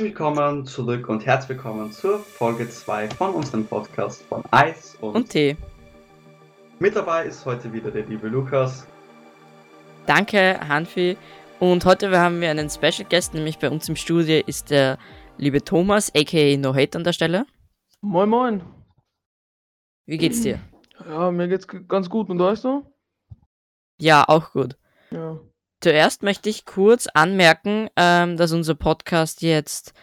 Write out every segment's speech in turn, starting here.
Herzlich willkommen zurück und herzlich willkommen zur Folge 2 von unserem Podcast von Eis und, Und Tee. mit dabei ist heute wieder der liebe Lukas. Danke, Hanfi. Und heute haben wir einen Special Guest, nämlich bei uns im Studio ist der liebe Thomas, aka No Hate an der Stelle. Moin Moin. Wie geht's dir? Ja, mir geht's ganz gut. Und du weißt du? Ja, auch gut. Ja. Zuerst möchte ich kurz anmerken, ähm, dass unser Podcast jetzt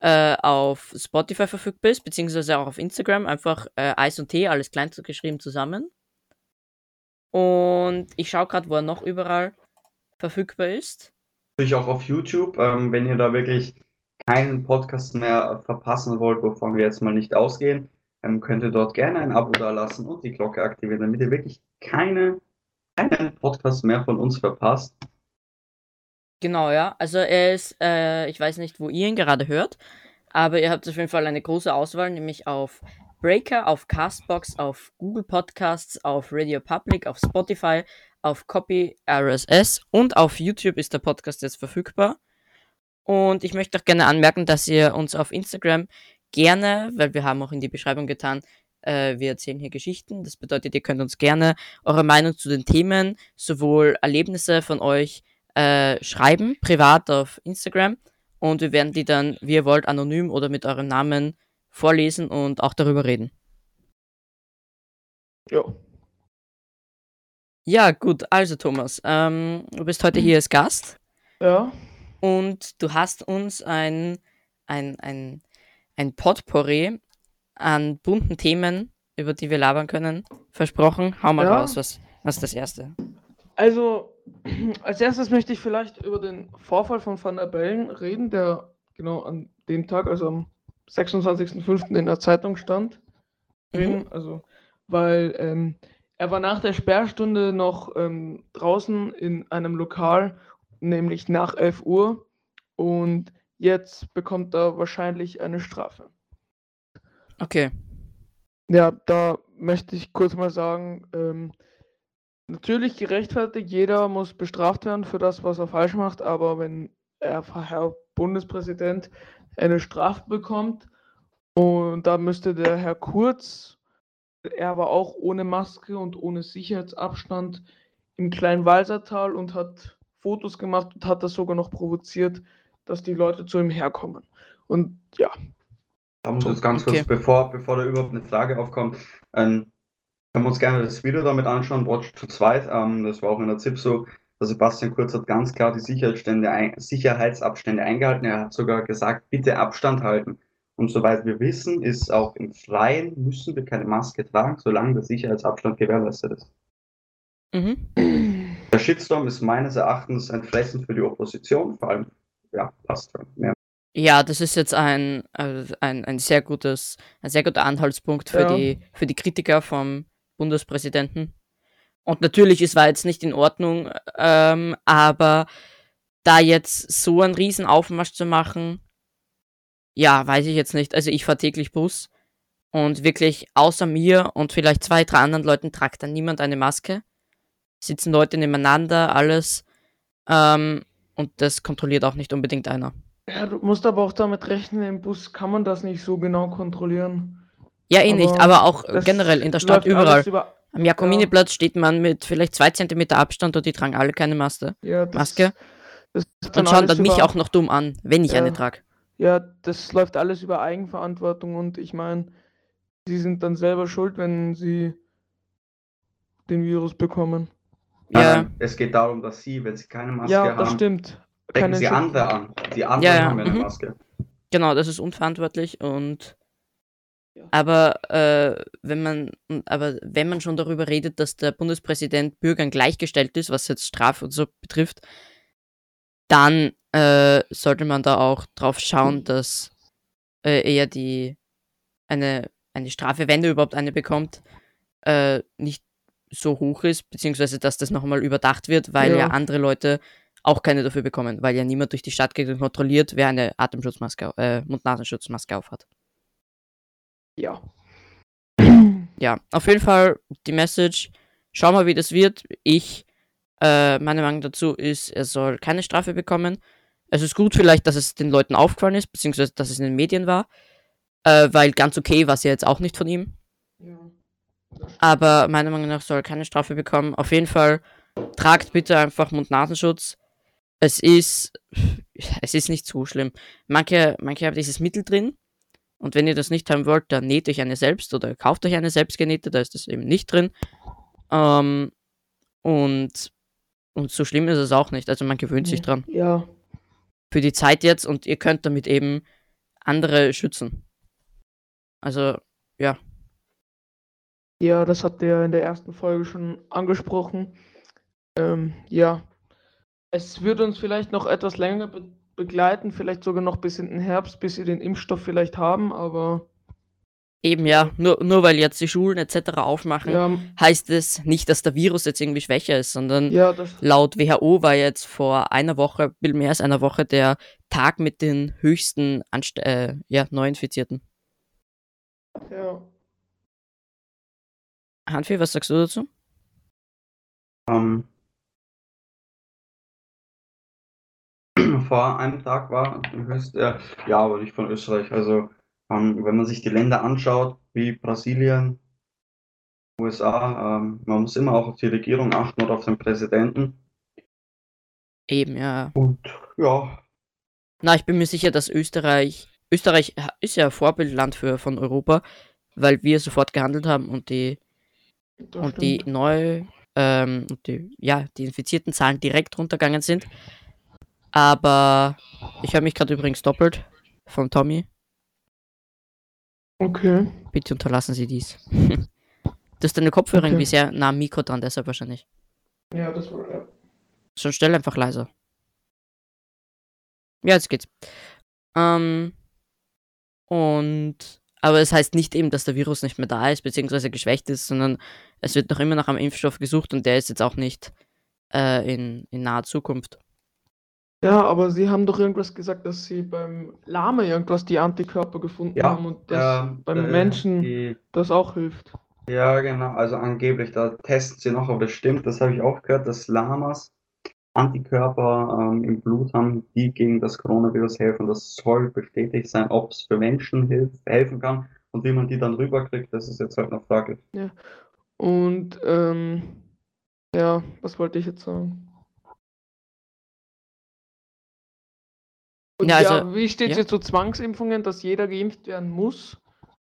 äh, auf Spotify verfügbar ist, beziehungsweise auch auf Instagram. Einfach äh, Eis und Tee, alles klein geschrieben zusammen. Und ich schaue gerade, wo er noch überall verfügbar ist. Natürlich auch auf YouTube, ähm, wenn ihr da wirklich keinen Podcast mehr verpassen wollt, wovon wir jetzt mal nicht ausgehen, ähm, könnt ihr dort gerne ein Abo da lassen und die Glocke aktivieren, damit ihr wirklich keine, keinen Podcast mehr von uns verpasst. Genau, ja. Also er ist, äh, ich weiß nicht, wo ihr ihn gerade hört, aber ihr habt auf jeden Fall eine große Auswahl, nämlich auf Breaker, auf Castbox, auf Google Podcasts, auf Radio Public, auf Spotify, auf Copy RSS und auf YouTube ist der Podcast jetzt verfügbar. Und ich möchte auch gerne anmerken, dass ihr uns auf Instagram gerne, weil wir haben auch in die Beschreibung getan, äh, wir erzählen hier Geschichten. Das bedeutet, ihr könnt uns gerne eure Meinung zu den Themen, sowohl Erlebnisse von euch, äh, schreiben, privat auf Instagram. Und wir werden die dann, wie ihr wollt, anonym oder mit eurem Namen vorlesen und auch darüber reden. Ja. Ja, gut, also Thomas, ähm, du bist heute hier als Gast Ja. und du hast uns ein, ein, ein, ein Potpourri an bunten Themen, über die wir labern können, versprochen. Hau mal Ja. raus, was, was ist das Erste? Also, als erstes möchte ich vielleicht über den Vorfall von Van der Bellen reden, der genau an dem Tag, also am 26.05. in der Zeitung stand. Reden, also, weil ähm, er war nach der Sperrstunde noch ähm, draußen in einem Lokal, nämlich nach 11 Uhr. Und jetzt bekommt er wahrscheinlich eine Strafe. Okay. Ja, da möchte ich kurz mal sagen, ähm, natürlich gerechtfertigt, jeder muss bestraft werden für das, was er falsch macht, aber wenn er, Herr Bundespräsident, eine Strafe bekommt und da müsste der Herr Kurz, er war auch ohne Maske und ohne Sicherheitsabstand im kleinen Walsertal und hat Fotos gemacht und hat das sogar noch provoziert, dass die Leute zu ihm herkommen. Und ja, Da muss jetzt ganz Okay. kurz, bevor, bevor da überhaupt eine Frage aufkommt, ähm, können wir uns gerne das Video damit anschauen, Watch zu zweit. Ähm, das war auch in der ZIP so. Der Sebastian Kurz hat ganz klar die Sicherheitsstände Sicherheitsabstände eingehalten. Er hat sogar gesagt, bitte Abstand halten. Und soweit wir wissen, ist auch im Freien müssen wir keine Maske tragen, solange der Sicherheitsabstand gewährleistet ist. Mhm. Der Shitstorm ist meines Erachtens ein Fressen für die Opposition, vor allem, ja, passt schon. Mehr. Ja, das ist jetzt ein, äh, ein, ein sehr gutes, ein sehr guter Anhaltspunkt für Ja. die, für die Kritiker vom Bundespräsidenten. Und natürlich, es war jetzt nicht in Ordnung, ähm, aber da jetzt so einen riesen Aufmarsch zu machen, ja, weiß ich jetzt nicht. Also ich fahre täglich Bus und wirklich außer mir und vielleicht zwei, drei anderen Leuten tragt dann niemand eine Maske. Sitzen Leute nebeneinander, alles. Ähm, und das kontrolliert auch nicht unbedingt einer. Ja, du musst aber auch damit rechnen, im Bus kann man das nicht so genau kontrollieren. Ja, eh nicht, Aber aber auch generell in der Stadt überall. Über, Am Jakominiplatz steht man mit vielleicht zwei Zentimeter Abstand und die tragen alle keine Maske. ja, das, Maske. Das ist Und schauen dann mich über, auch noch dumm an, wenn ich Ja. eine trage. Ja, das läuft alles über Eigenverantwortung und ich meine, sie sind dann selber schuld, wenn sie den Virus bekommen. Ja, es geht darum, dass Sie, wenn Sie keine Maske ja, das haben, Keine Sie andere an. Die anderen Ja, ja, haben eine mhm. Maske. genau, das ist unverantwortlich und Ja. aber äh, wenn man aber wenn man schon darüber redet, dass der Bundespräsident Bürgern gleichgestellt ist, was jetzt Strafe und so betrifft, dann äh, sollte man da auch drauf schauen, dass äh, er die eine, eine Strafe, wenn er überhaupt eine bekommt, äh, nicht so hoch ist, beziehungsweise dass das nochmal überdacht wird, weil ja. Ja. andere Leute auch keine dafür bekommen, weil ja niemand durch die Stadt geht und kontrolliert, wer eine Atemschutzmaske, äh, Mund-Nasenschutzmaske aufhat. Ja. Ja, auf jeden Fall die Message, schau mal, wie das wird. Ich, äh, meine Meinung dazu ist, er soll keine Strafe bekommen. es ist gut vielleicht, dass es den Leuten aufgefallen ist, beziehungsweise dass es in den Medien war, äh, weil ganz okay war es ja jetzt auch nicht von ihm. Ja. Aber meiner Meinung nach soll er keine Strafe bekommen. Auf jeden Fall tragt bitte einfach Mund-Nasenschutz. Es ist, es ist nicht so schlimm. Manche, manche haben dieses Mittel drin. Und wenn ihr das nicht haben wollt, dann näht euch eine selbst oder kauft euch eine selbstgenähte, da ist das eben nicht drin. Ähm, und, und so schlimm ist es auch nicht. Also man gewöhnt sich dran. Ja. Für die Zeit jetzt und ihr könnt damit eben andere schützen. Also, ja. Ja, das hat der in der ersten Folge schon angesprochen. Ähm, ja. Es wird uns vielleicht noch etwas länger be begleiten, vielleicht sogar noch bis in den Herbst, bis sie den Impfstoff vielleicht haben, aber Eben ja, nur, nur weil jetzt die Schulen etc. aufmachen, ja, heißt es nicht, dass der Virus jetzt irgendwie schwächer ist, sondern ja, laut WHO war jetzt vor einer Woche, viel mehr als einer Woche, der Tag mit den höchsten Anst äh, ja, Neuinfizierten. ja. Hanfi, was sagst du dazu? Ähm, vor einem Tag war höchst, äh, ja, aber nicht von Österreich. Also, ähm, wenn man sich die Länder anschaut, wie Brasilien, USA, ähm, man muss immer auch auf die Regierung achten oder auf den Präsidenten. Eben, ja. Und ja, Na, ich bin mir sicher, dass Österreich, Österreich ist ja Vorbildland für, von Europa, weil wir sofort gehandelt haben und die, das und die neu, ähm, und die, ja, die infizierten Zahlen direkt runtergegangen sind. Aber ich höre mich gerade übrigens doppelt von Tommy. Okay. Bitte unterlassen Sie dies. du hast deine Kopfhörer Okay. irgendwie sehr nah am Mikro dran, deshalb wahrscheinlich. Ja, das war ja. Schon stell einfach leiser. Ja, jetzt geht's. Ähm, und, aber es heißt nicht eben, dass der Virus nicht mehr da ist, beziehungsweise geschwächt ist, sondern es wird noch immer nach einem Impfstoff gesucht und der ist jetzt auch nicht äh, in, in naher Zukunft. Ja, aber sie haben doch irgendwas gesagt, dass sie beim Lama irgendwas die Antikörper gefunden Ja, haben und das ähm, beim äh, Menschen die, das auch hilft. ja, genau, also angeblich, da testen sie noch, ob das stimmt. Das habe ich auch gehört, dass Lamas Antikörper ähm, im Blut haben, die gegen das Coronavirus helfen. Das soll bestätigt sein, ob es für Menschen hilf, helfen kann und wie man die dann rüberkriegt, das ist jetzt halt noch fraglich. Und ähm, ja, was wollte ich jetzt sagen? Und Ja, ja, also- wie steht es ja. jetzt zu Zwangsimpfungen, dass jeder geimpft werden muss,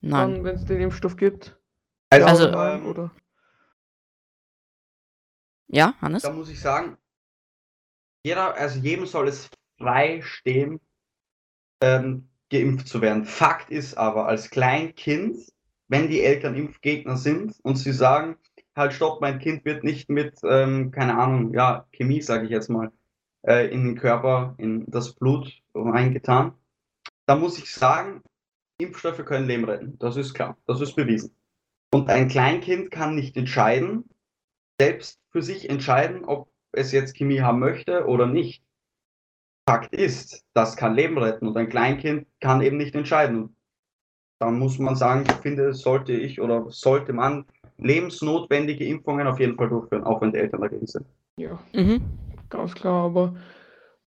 wenn es den Impfstoff gibt? Also, Also- oder? Ja, Hannes? Da muss ich sagen, jeder, also jedem soll es frei stehen, ähm, geimpft zu werden. Fakt ist aber, als Kleinkind, wenn die Eltern Impfgegner sind und sie sagen, halt stopp, mein Kind wird nicht mit, ähm, keine Ahnung, ja, Chemie, sage ich jetzt mal, äh, in den Körper, in das Blut reingetan, da muss ich sagen, Impfstoffe können Leben retten. Das ist klar, das ist bewiesen. Und ein Kleinkind kann nicht entscheiden, selbst für sich entscheiden, ob es jetzt Chemie haben möchte oder nicht. Fakt ist, das kann Leben retten und ein Kleinkind kann eben nicht entscheiden. Dann muss man sagen, ich finde, sollte ich oder sollte man lebensnotwendige Impfungen auf jeden Fall durchführen, auch wenn die Eltern dagegen sind. Ja, Mhm. Ganz klar, aber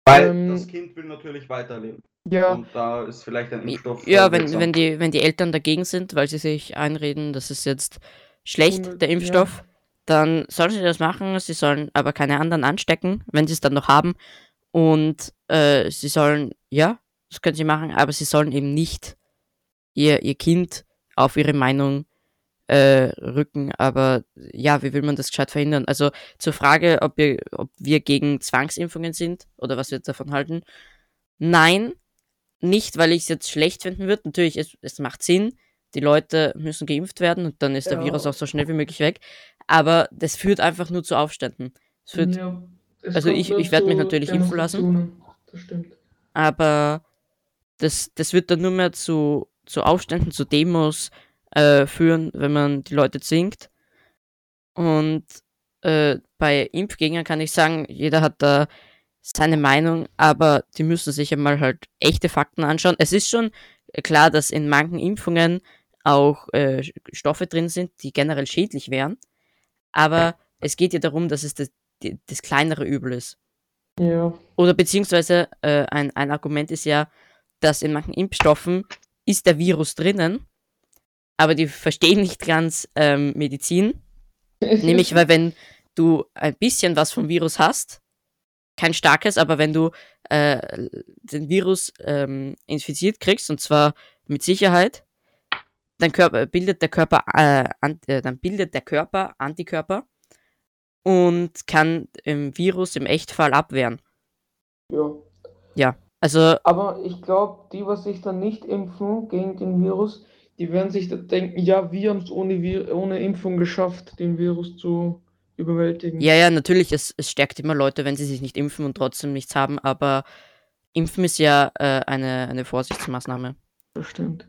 Weil Ähm, das Kind will natürlich weiterleben. ja, Und da ist vielleicht ein Impfstoff. Ja, wenn, wirksam. wenn, die, wenn die Eltern dagegen sind, weil sie sich einreden, das ist jetzt schlecht, der ja. Impfstoff, dann sollen sie das machen. Sie sollen aber keine anderen anstecken, wenn sie es dann noch haben. Und äh, sie sollen, ja, das können sie machen, aber sie sollen eben nicht ihr, ihr Kind auf ihre Meinung äh, rücken. Aber ja, wie will man das gescheit verhindern? Also zur Frage, ob wir, ob wir gegen Zwangsimpfungen sind oder was wir davon halten. Nein, nicht, weil ich es jetzt schlecht finden würde. Natürlich, es, es macht Sinn. Die Leute müssen geimpft werden und dann ist der Ja. Virus auch so schnell wie möglich weg. Aber das führt einfach nur zu Aufständen. Führt, ja, also ich- ich werd mich natürlich impfen lassen. Das stimmt. aber das, das wird dann nur mehr zu, zu Aufständen, zu Demos äh, führen, wenn man die Leute zwingt. Und äh, bei Impfgegnern kann ich sagen, jeder hat da seine Meinung, aber die müssen sich einmal halt echte Fakten anschauen. Es ist schon klar, dass in manchen Impfungen auch äh, Stoffe drin sind, die generell schädlich wären. Aber es geht ja darum, dass es das, das kleinere Übel ist. Ja. Oder beziehungsweise äh, ein, ein Argument ist ja, dass in manchen Impfstoffen ist der Virus drinnen, aber die verstehen nicht ganz ähm, Medizin. Nämlich, weil wenn du ein bisschen was vom Virus hast, kein starkes, aber wenn du äh, den Virus ähm, infiziert kriegst, und zwar mit Sicherheit, dann Körper, bildet der Körper, äh, an, äh, dann bildet der Körper Antikörper und kann im Virus im Echtfall abwehren. Ja. Also, Aber ich glaube, die, was sich dann nicht impfen gegen den Virus, die werden sich da denken, ja, wir haben es ohne, ohne Impfung geschafft, den Virus zu überwältigen. ja, ja, natürlich, es, es stärkt immer Leute, wenn sie sich nicht impfen und trotzdem nichts haben, aber Impfen ist ja äh, eine, eine Vorsichtsmaßnahme. Das stimmt.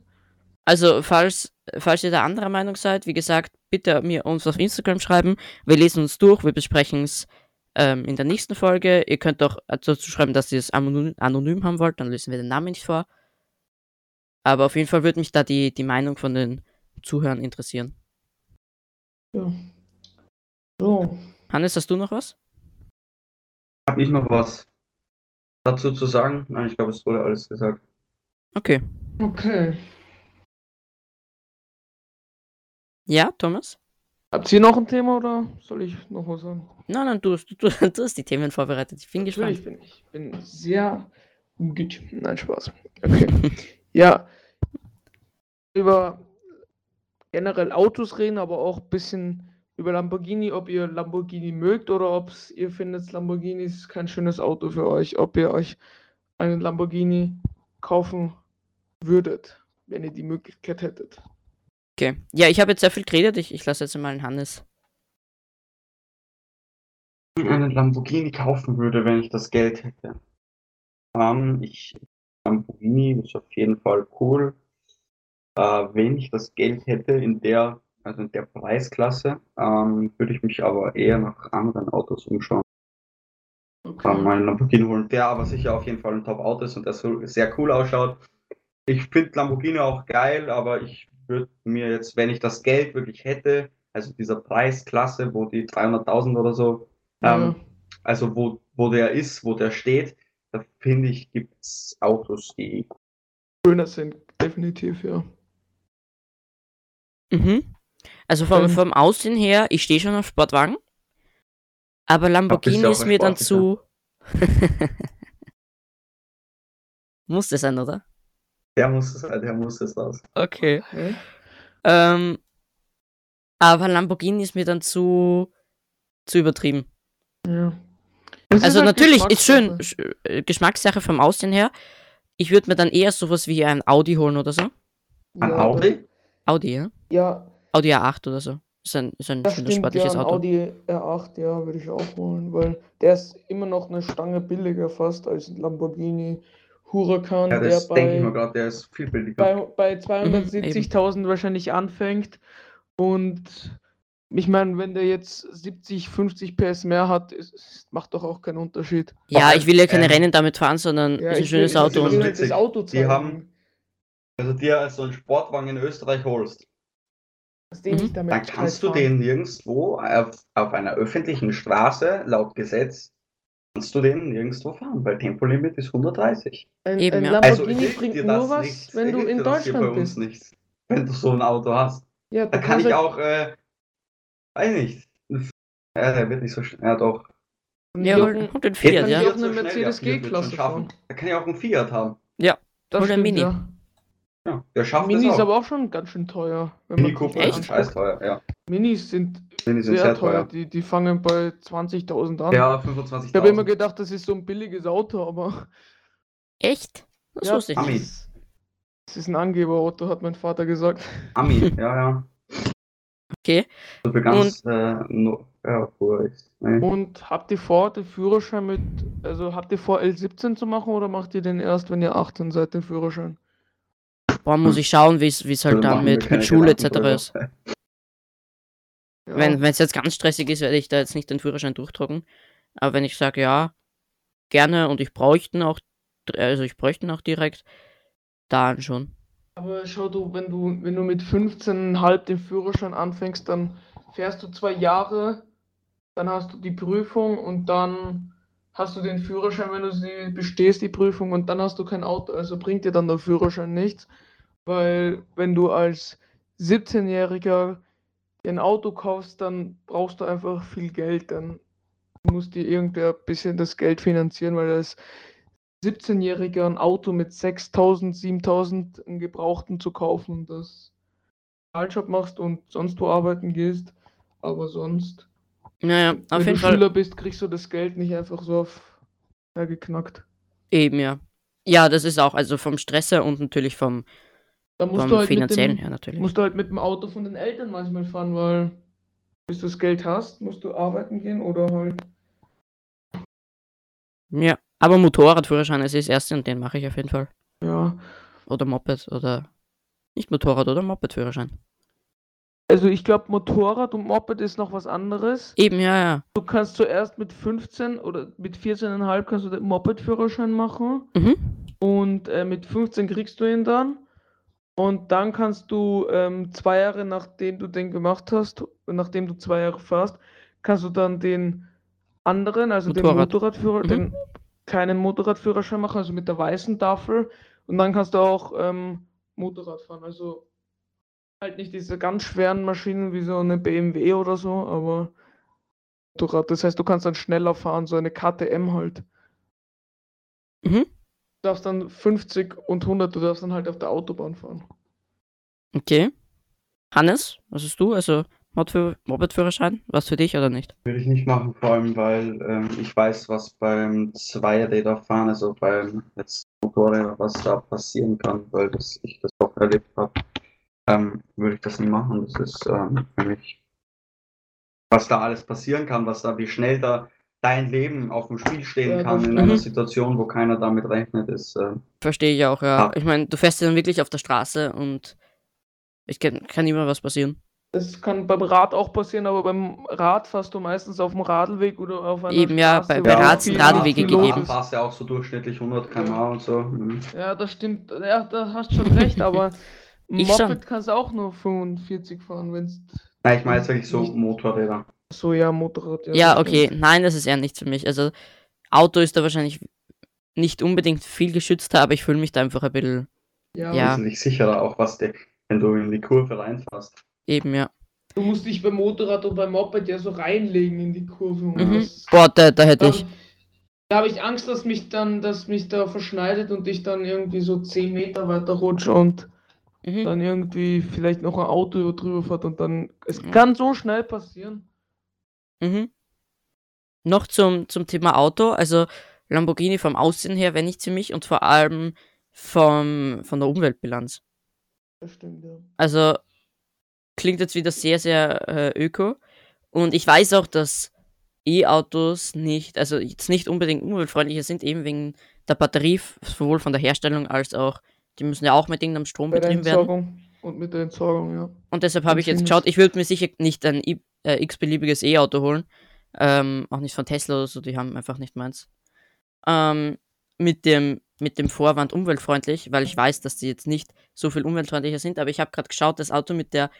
Also, falls, falls ihr da anderer Meinung seid, wie gesagt, bitte mir uns auf Instagram schreiben. Wir lesen uns durch, wir besprechen es ähm, in der nächsten Folge. Ihr könnt auch dazu schreiben, dass ihr es anonym, anonym haben wollt, dann lösen wir den Namen nicht vor. Aber auf jeden Fall würde mich da die, die Meinung von den Zuhörern interessieren. Ja. So. Hannes, hast du noch was? Habe ich noch was dazu zu sagen? Nein, ich glaube, es wurde alles gesagt. Okay. Okay. Ja, Thomas? Habt ihr noch ein Thema oder soll ich noch was sagen? Nein, nein, du, hast- du, du hast die Themen vorbereitet. Ich bin Natürlich gespannt. bin ich bin sehr gut. Nein, Spaß. Okay. ja. Über generell Autos reden, aber auch ein bisschen über Lamborghini, ob ihr Lamborghini mögt oder ob ihr findet, Lamborghini ist kein schönes Auto für euch, ob ihr euch einen Lamborghini kaufen würdet, wenn ihr die Möglichkeit hättet. Okay. Ja, ich habe jetzt sehr viel geredet. Ich, ich lasse jetzt mal einen Hannes. einen Lamborghini kaufen würde, wenn ich das Geld hätte. Ähm, ich, Lamborghini ist auf jeden Fall cool. Äh, wenn ich das Geld hätte in der, also in der Preisklasse, ähm, würde ich mich aber eher nach anderen Autos umschauen. Ähm, mal einen Lamborghini holen, der aber sicher auf jeden Fall ein Top-Auto ist und der so sehr cool ausschaut. Ich finde Lamborghini auch geil, aber ich würde mir jetzt, wenn ich das Geld wirklich hätte, also dieser Preisklasse, wo die 300.000 oder so, ähm, also wo, wo der ist, wo der steht, da finde ich, gibt es Autos, die Schöner sind, definitiv, ja. Mhm. Also vom, Ähm. vom Aussehen her, ich stehe schon auf Sportwagen. Aber Lamborghini ist mir dann zu. Musste sein, oder? der muss es, der muss es raus. Okay. Hä? Ähm, aber Lamborghini ist mir dann zu, zu übertrieben. Ja. Es Also halt natürlich ist schön, Geschmackssache. äh, Geschmackssache vom Aussehen her. Ich würde mir dann eher sowas wie ein Audi holen oder so. Ein Ja, Audi? Audi, ja? Ja, Audi A8 oder so. Ist ein, ist ein das schönes stimmt, ja, sportliches ein Auto. Audi R8, ja, würde ich auch holen, weil der ist immer noch eine Stange billiger fast als ein Lamborghini Huracan, Ja, der das denke ich mir bei, gerade, der ist viel billiger. bei, bei Mhm, 270.000 wahrscheinlich anfängt und ich meine, wenn der jetzt 70, 50 PS mehr hat, ist, ist, macht doch auch keinen Unterschied. Ja, ich will ja keine Ähm, Rennen damit fahren, sondern Ja, ist ein schönes will, Auto. Ich will Und, das. Auto Die zeigen, haben- Also dir so einen Sportwagen in Österreich holst, Mhm. ich damit dann kannst du fahren. den nirgendwo auf, auf einer öffentlichen Straße, laut Gesetz, kannst du den nirgendwo fahren, weil Tempolimit ist 130. Ein, Eben, ein ja. Also Lamborghini hilft bringt dir nur was, nichts. wenn du in Deutschland uns bist. nichts, wenn du so ein Auto hast. Ja, Da du kann kannst ich halt- auch, äh, weiß nicht. Ja, der wird nicht so schnell. Ja, doch. ja, Ja, hol den Fiat, ja. auch eine Mercedes ja, G-Klasse. Da kann ich auch einen Fiat haben. das Hol den stimmt, Mini. ja. Ja, der schafft Mini es ist aber auch schon ganz schön teuer. Wenn Mini Cooper ist scheiß teuer, ja. Minis sind Mini sind sehr, sehr teuer. teuer. Die, die fangen bei 20.000 an. Ja, Ich habe immer 25.000. gedacht, das ist so ein billiges Auto, aber Echt? Das ja, wusste ich nicht. das, das ist ein Angeberauto, hat mein Vater gesagt. Ami, ja, ja. Okay. So für ganz, äh, no, ja, cool ist. Nee. Und habt ihr vor, den Führerschein mit, also habt ihr vor, L17 zu machen oder macht ihr den erst, wenn ihr 18 seid, den Führerschein? Boah, muss ich schauen, wie es halt Da dann mit, mit Schule etc. Ist. Ja. Wenn es jetzt ganz stressig ist, werde ich da jetzt nicht den Führerschein durchdrucken. Aber wenn ich sage, ja, gerne und ich bräuchte ihn auch, also ich bräuchte ihn auch direkt, dann schon. Aber schau du, wenn du, wenn du mit 15,5 den Führerschein anfängst, dann fährst du zwei Jahre, dann hast du die Prüfung und dann hast du den Führerschein, wenn du sie bestehst, die Prüfung, und dann hast du kein Auto. Also bringt dir dann der Führerschein nichts, weil wenn du als 17-Jähriger ein Auto kaufst, dann brauchst du einfach viel Geld. Dann muss dir irgendwer ein bisschen das Geld finanzieren, weil als 17-Jähriger ein Auto mit 6.000, 7.000 einen Gebrauchten zu kaufen, das Wahljob machst und sonst wo arbeiten gehst, aber sonst, Naja, auf wenn jeden du Fall. Schüler bist, kriegst du das Geld nicht einfach so auf ja, geknackt. Eben, ja. Ja, das ist auch, also vom Stress her und natürlich vom, vom halt finanziellen dem, her natürlich. musst du halt mit dem Auto von den Eltern manchmal fahren, weil bis du das Geld hast, musst du arbeiten gehen oder halt. Ja, aber Motorradführerschein ist das erste und den mache ich auf jeden Fall. Ja, Oder Moped oder nicht Motorrad oder Mopedführerschein. also ich glaube, Motorrad und Moped ist noch was anderes. Eben, ja, ja. Du kannst zuerst mit 15 oder mit 14,5 kannst du den Moped-Führerschein machen Mhm. und äh, mit 15 kriegst du ihn dann. Und dann kannst du ähm, zwei Jahre nachdem du den gemacht hast, nachdem du zwei Jahre fährst, kannst du dann den anderen, also den Motorrad. Motorradführer, Mhm. den kleinen Motorradführerschein machen, also mit der weißen Tafel. Und dann kannst du auch ähm, Motorrad fahren. Also halt nicht diese ganz schweren Maschinen wie so eine BMW oder so, aber Motorrad. Das heißt, du kannst dann schneller fahren, so eine KTM halt. Mhm. Du darfst dann 50 und 100, du darfst dann halt auf der Autobahn fahren. Okay. Hannes, was ist du? Also Mopedführerschein? Was für dich oder nicht? Würde ich nicht machen, vor allem weil ähm, ich weiß, was beim Zweiräderfahren, also beim jetzt Motorräder, was da passieren kann, weil das, ich das auch erlebt habe. Ähm, würde ich das nie machen. Das ist ähm, für mich, was da alles passieren kann, was da, wie schnell da dein Leben auf dem Spiel stehen Ja, kann in einer Mhm. Situation, wo keiner damit rechnet, ist äh, Verstehe ich auch, ja. Ah. Ich meine, du fährst ja dann wirklich auf der Straße und es kann, kann immer was passieren. Das kann beim Rad auch passieren, aber beim Rad fährst du meistens auf dem Radlweg oder auf einer Eben, ja, Straße, bei- bei Rad sind Radwege gegeben. fährst ja auch so durchschnittlich 100 km/h und so. Mhm. Ja, das stimmt. Ja, da hast schon recht, aber Ich Moped schon. kannst du auch nur 45 fahren, wenn es Nein, ich meine jetzt wirklich so Nicht- Motorräder. so ja Motorrad. Ja, das okay. stimmt. Nein, das ist eher nichts für mich. Also Auto ist da wahrscheinlich nicht unbedingt viel geschützter, aber ich fühle mich da einfach ein bisschen Ja, Ja. Wesentlich sicherer, auch was die, wenn du in die Kurve reinfährst. Eben, ja. Du musst dich beim Motorrad und beim Moped ja so reinlegen in die Kurve. Mhm. Boah, da, da hätte ich. da habe ich Angst, dass mich dann, dass mich da verschneidet und ich dann irgendwie so 10 Meter weiter rutsche und Mhm. dann irgendwie vielleicht noch ein Auto drüber fährt und dann. Es Ja. kann so schnell passieren. Mhm. Noch zum, zum Thema Auto. Also Lamborghini vom Aussehen her, wenn nicht ziemlich, und vor allem vom, von der Umweltbilanz. Das stimmt, ja. Also klingt jetzt wieder sehr, sehr äh, öko. Und ich weiß auch, dass E-Autos nicht, also jetzt nicht unbedingt umweltfreundlicher sind, eben wegen der Batterie, sowohl von der Herstellung als auch, die müssen ja auch mit irgendeinem Strom Bei betrieben werden. Entsorgung und mit der Entsorgung, ja. Und deshalb habe ich jetzt geschaut, ich würde mir sicher nicht ein äh, x-beliebiges E-Auto holen. Ähm, auch nicht von Tesla oder so, die haben einfach nicht meins. Ähm, mit, dem, mit dem Vorwand umweltfreundlich, weil ich weiß, dass die jetzt nicht so viel umweltfreundlicher sind, aber ich habe gerade geschaut, das Auto mit der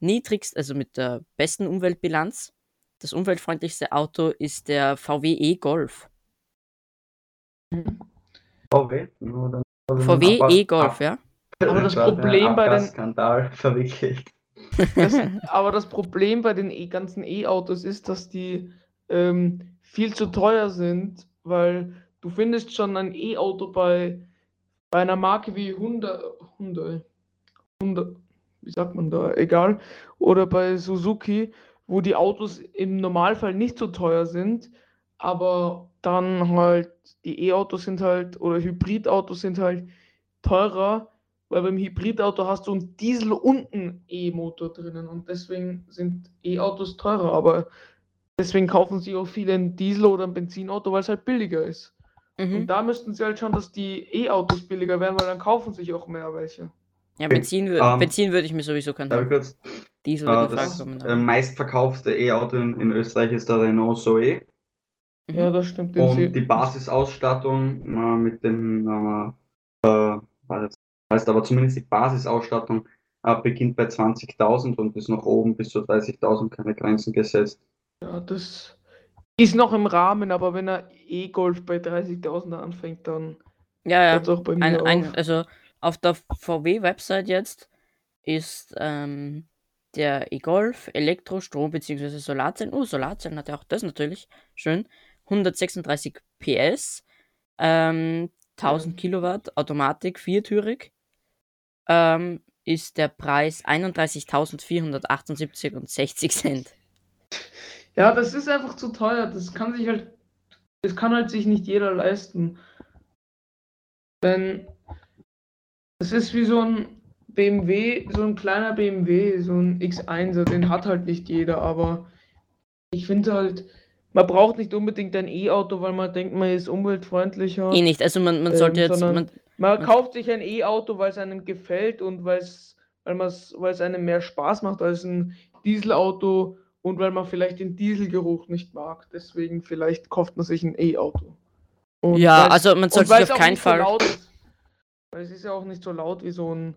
niedrigst, also mit der besten Umweltbilanz, das umweltfreundlichste Auto ist der VW E-Golf. VW? VW Aber- E-Golf, ja. Aber das Problem bei den- Abgasskandal verwickelt. Das, aber das Problem bei den e ganzen E-Autos ist, dass die ähm, viel zu teuer sind, weil du findest schon ein E-Auto bei, bei einer Marke wie Hyundai, Hyundai, Hyundai, wie sagt man da, egal, oder bei Suzuki, wo die Autos im Normalfall nicht so teuer sind, aber dann halt die E-Autos sind halt, oder Hybridautos sind halt teurer, weil beim Hybridauto hast du einen Diesel und einen E-Motor drinnen und deswegen sind E-Autos teurer, aber deswegen kaufen sich auch viele einen Diesel oder ein Benzinauto, weil es halt billiger ist. Und Mhm. da müssten sie halt schauen, dass die E-Autos billiger werden, weil dann kaufen sich auch mehr welche. Ja, Benzin, wür- Ähm, Benzin würde ich mir sowieso keinen Darf ich kurz? Diesel Äh, das kommen. äh, meistverkaufte E-Auto in, in Österreich ist der Renault Zoe. Mhm. Ja, das stimmt. den sie- Und die Basisausstattung äh, mit dem, äh, äh, heißt aber zumindest die Basisausstattung äh, beginnt bei 20.000 und ist nach oben bis zu 30.000 keine Grenzen gesetzt. Ja, das Ist noch im Rahmen, aber wenn er E-Golf bei 30.000 anfängt, dann Ja, ja. auch bei mir Ein, ein, also auf der VW-Website jetzt ist ähm, der e-Golf, Elektro, Strom bzw. Solarzellen. Oh, Solarzellen hat er auch das natürlich. Schön. 136 PS, ähm, 1000 Ja. Kilowatt, Automatik, viertürig. Ähm, ist der Preis 31.478 und 60 Cent. Ja, das ist einfach zu teuer. Das kann sich halt, das kann halt sich nicht jeder leisten. Denn es ist wie so ein BMW, so ein kleiner BMW, so ein X1er, den hat halt nicht jeder, aber ich finde halt, man braucht nicht unbedingt ein E-Auto, weil man denkt, man ist umweltfreundlicher. Eh nicht. Also man, man sollte Ähm, jetzt. Man, Man kauft sich ein E-Auto, weil es einem gefällt und weil's, weil es einem mehr Spaß macht als ein Dieselauto und weil man vielleicht den Dieselgeruch nicht mag. Deswegen vielleicht kauft man sich ein E-Auto. Ja, also man sollte sich auf keinen so Fall. ist. Weil es ist ja auch nicht so laut wie so ein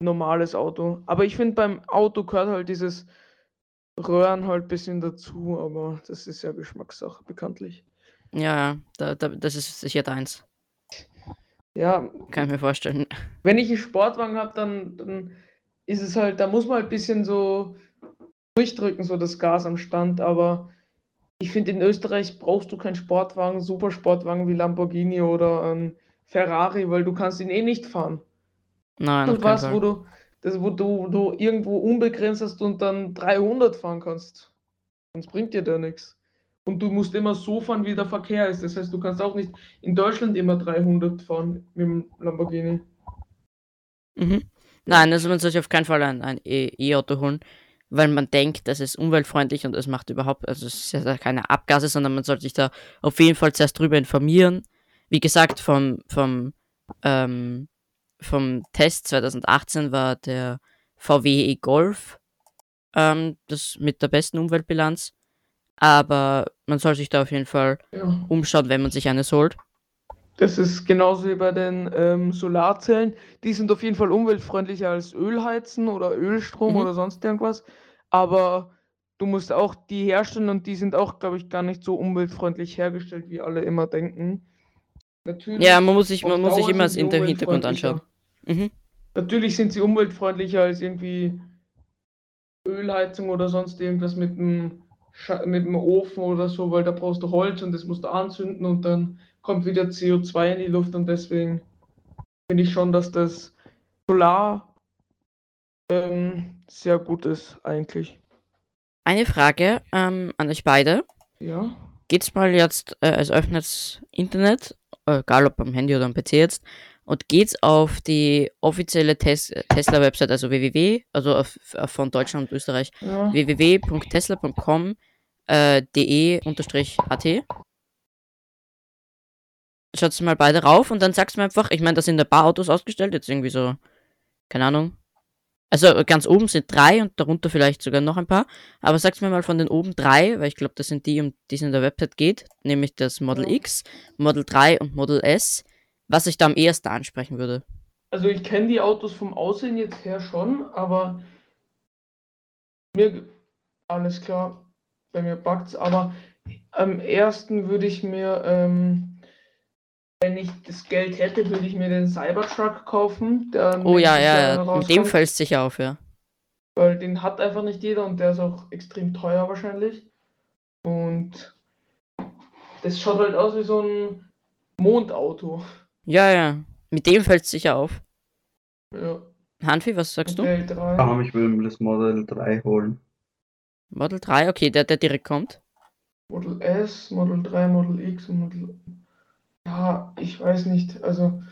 normales Auto. Aber ich finde, beim Auto gehört halt dieses Röhren halt ein bisschen dazu, aber das ist ja Geschmackssache, bekanntlich. Ja, da, da, das ist sicher deins. Ja, Kann ich mir vorstellen. wenn ich einen Sportwagen habe, dann, dann ist es halt, da muss man halt ein bisschen so durchdrücken, so das Gas am Stand. Aber ich finde, in Österreich brauchst du keinen Sportwagen, Supersportwagen wie Lamborghini oder ein Ferrari, weil du kannst ihn eh nicht fahren. Nein, Und was, wo du, das, wo du, du irgendwo unbegrenzt hast und dann 300 fahren kannst. Sonst bringt dir der nichts. Und du musst immer so fahren, wie der Verkehr ist. Das heißt, du kannst auch nicht in Deutschland immer 300 fahren mit dem Lamborghini. Mhm. Nein, also man sollte auf keinen Fall ein, ein E- E-Auto holen, weil man denkt, das ist umweltfreundlich und es macht überhaupt, also es ist ja keine Abgase, sondern man sollte sich da auf jeden Fall zuerst drüber informieren. Wie gesagt, vom, vom, ähm, vom Test 2018 war der VW e-Golf ähm, das mit der besten Umweltbilanz. Aber man soll sich da auf jeden Fall Ja. umschauen, wenn man sich eines holt. Das ist genauso wie bei den ähm, Solarzellen. Die sind auf jeden Fall umweltfreundlicher als Ölheizen oder Ölstrom Mhm. oder sonst irgendwas. Aber du musst auch die herstellen und die sind auch, glaube ich, gar nicht so umweltfreundlich hergestellt, wie alle immer denken. Natürlich, Ja, man muss sich, man muss sich immer das Hintergrund anschauen. Mhm. Natürlich sind sie umweltfreundlicher als irgendwie Ölheizung oder sonst irgendwas mit einem, mit einem Ofen oder so, weil da brauchst du Holz und das musst du anzünden und dann kommt wieder CO2 in die Luft und deswegen finde ich schon, dass das Solar ähm, sehr gut ist eigentlich. Eine Frage ähm, an euch beide. Ja. Geht's mal jetzt, äh, also öffnet's Internet, egal ob am Handy oder am PC jetzt, und geht's auf die offizielle Tes Tesla-Website, also www, also auf, auf von Deutschland und Österreich, ja. www.tesla.com äh, de-at. Schaut's mal beide rauf und dann sagst du mir einfach, ich meine, da sind ein paar Autos ausgestellt, jetzt irgendwie so, keine Ahnung. Also ganz oben sind drei und darunter vielleicht sogar noch ein paar. Aber sag's mir mal von den oben drei, weil ich glaube, das sind die, um die es in der Website geht, nämlich das Model Ja. X, Model 3 und Model S, was ich da am ehesten ansprechen würde. Also ich kenne die Autos vom Aussehen jetzt her schon, aber mir alles klar, bei mir packt's, aber am ersten würde ich mir, ähm, wenn ich das Geld hätte, würde ich mir den Cybertruck kaufen, der Oh ja, ja, ja. Mit dem fällt's sicher auf, ja. weil den hat einfach nicht jeder und der ist auch extrem teuer wahrscheinlich. Und das schaut halt aus wie so ein Mondauto. Ja, ja. Mit dem fällt's sicher auf. Ja, Hanfi, was sagst du? Modell 3. Ähm, ich will mir das Model 3 holen. Model 3, okay, der, der direkt kommt. Model S, Model 3, Model X und Model. Ja, ich weiß nicht. Also.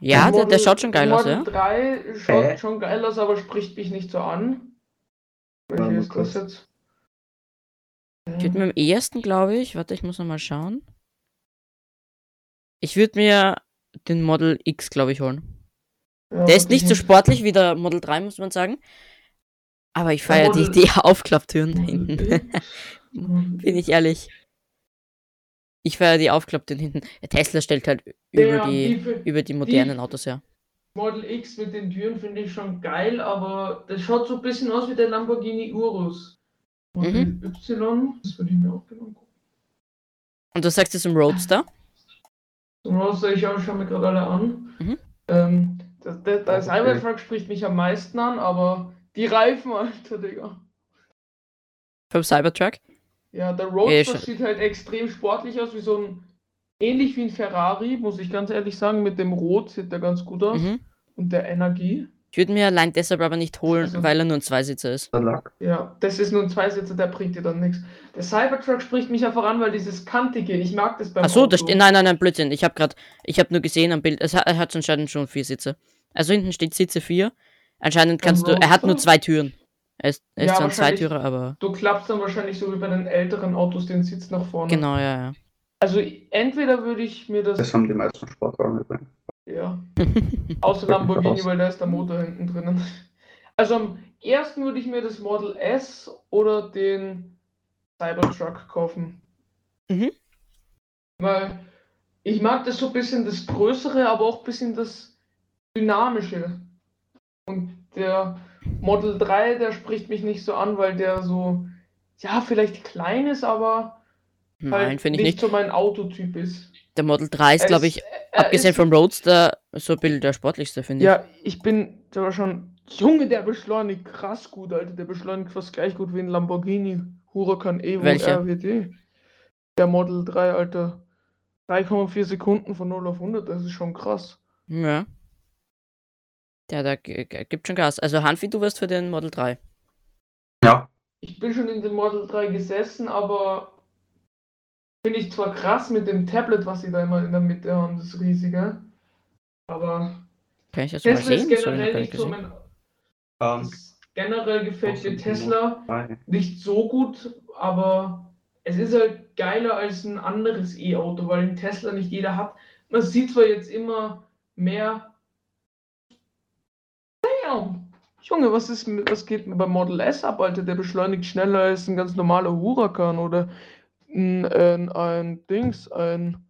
Ja, der, der schaut schon geil aus, Model ja. 3 schaut Hä? schon geil aus, aber spricht mich nicht so an. Warte Welche mal ist das kurz. jetzt? Ich würde mir am ehesten, glaube ich, warte, ich muss noch mal schauen. Ich würde mir den Model X, glaube ich, holen. Ja, Der ist nicht so ich- sportlich wie der Model 3, muss man sagen. Aber ich feiere die, die Aufklapptüren hinten. Bin ich ehrlich. Ich feiere die Aufklapptüren hinten. Der Tesla stellt halt über Ja, die, die- über die modernen Autos her. Model X mit den Türen finde ich schon geil, aber das schaut so ein bisschen aus wie der Lamborghini Urus. Modell Y, das würde ich mir auch genau gucken. Und du sagst jetzt im Roadster? Zum Roadster, ich schaue mir gerade alle an. Mhm. Ähm, das, das, das Okay. Cybertruck spricht mich am meisten an, aber die Reifen, Alter, Digga. Vom Cybertruck? Ja, der Ja, Roadster schon. sieht halt extrem sportlich aus, wie so ein. Ähnlich wie ein Ferrari, muss ich ganz ehrlich sagen. Mit dem Rot sieht der ganz gut aus. Mhm. Und der Energie. Ich würde mir allein deshalb aber nicht holen, Also- weil er nur ein Zweisitzer ist. Ja, das ist nur ein Zweisitzer, der bringt dir dann nichts. Der Cybertruck spricht mich einfach an, weil dieses kantige, ich mag das beim Ach so, das Auto. steht. Nein, nein, nein, Blödsinn. Ich habe gerade, ich habe nur gesehen am Bild. Es hat, er hat anscheinend schon vier Sitze. Also hinten steht Sitze vier. Anscheinend Beim kannst du. Er hat nur zwei Türen. Er ist, er ist Ja, zwar ein Zweitürer, aber. Du klappst dann wahrscheinlich so wie bei den älteren Autos den Sitz nach vorne. Genau, ja, ja. Also entweder würde ich mir das. Das haben die meisten Sportwagen übrigens. Ja. Außer Lamborghini, weil da ist der Motor hinten drinnen. Also am ersten würde ich mir das Model S oder den Cybertruck kaufen. Mhm. Weil ich mag das so ein bisschen das Größere, aber auch ein bisschen das Dynamische. Und der Model 3, der spricht mich nicht so an, weil der so, ja, vielleicht klein ist, aber Nein, halt finde ich nicht. so mein Autotyp ist. Der Model 3 ist, glaube ich, er abgesehen ist- vom Roadster, so ein bisschen der sportlichste, finde ich. Ja, ich bin sogar schon. Junge, der beschleunigt krass gut, Alter. Der beschleunigt fast gleich gut wie ein Lamborghini Huracan Evo Welcher? RWD. Der Model 3, Alter. 3,4 Sekunden von 0 auf 100, das ist schon krass. Ja. Der, der gibt schon Gas. Also Hanfi, du wirst für den Model 3. Ja, Ich bin schon in dem Model 3 gesessen, aber finde ich zwar krass mit dem Tablet, was sie da immer in der Mitte haben, das riesige. Aber Kann ich das mal Tesla ist sehen? Noch generell gar nicht so mein. ähm, Generell gefällt mir Tesla. nicht so gut, aber es ist halt geiler als ein anderes E-Auto, weil den Tesla nicht jeder hat. Man sieht zwar jetzt immer mehr. Junge, was ist mit, was geht beim Model S ab, Alter? Der beschleunigt schneller als ein ganz normaler Huracan oder ein, ein, ein Dings, ein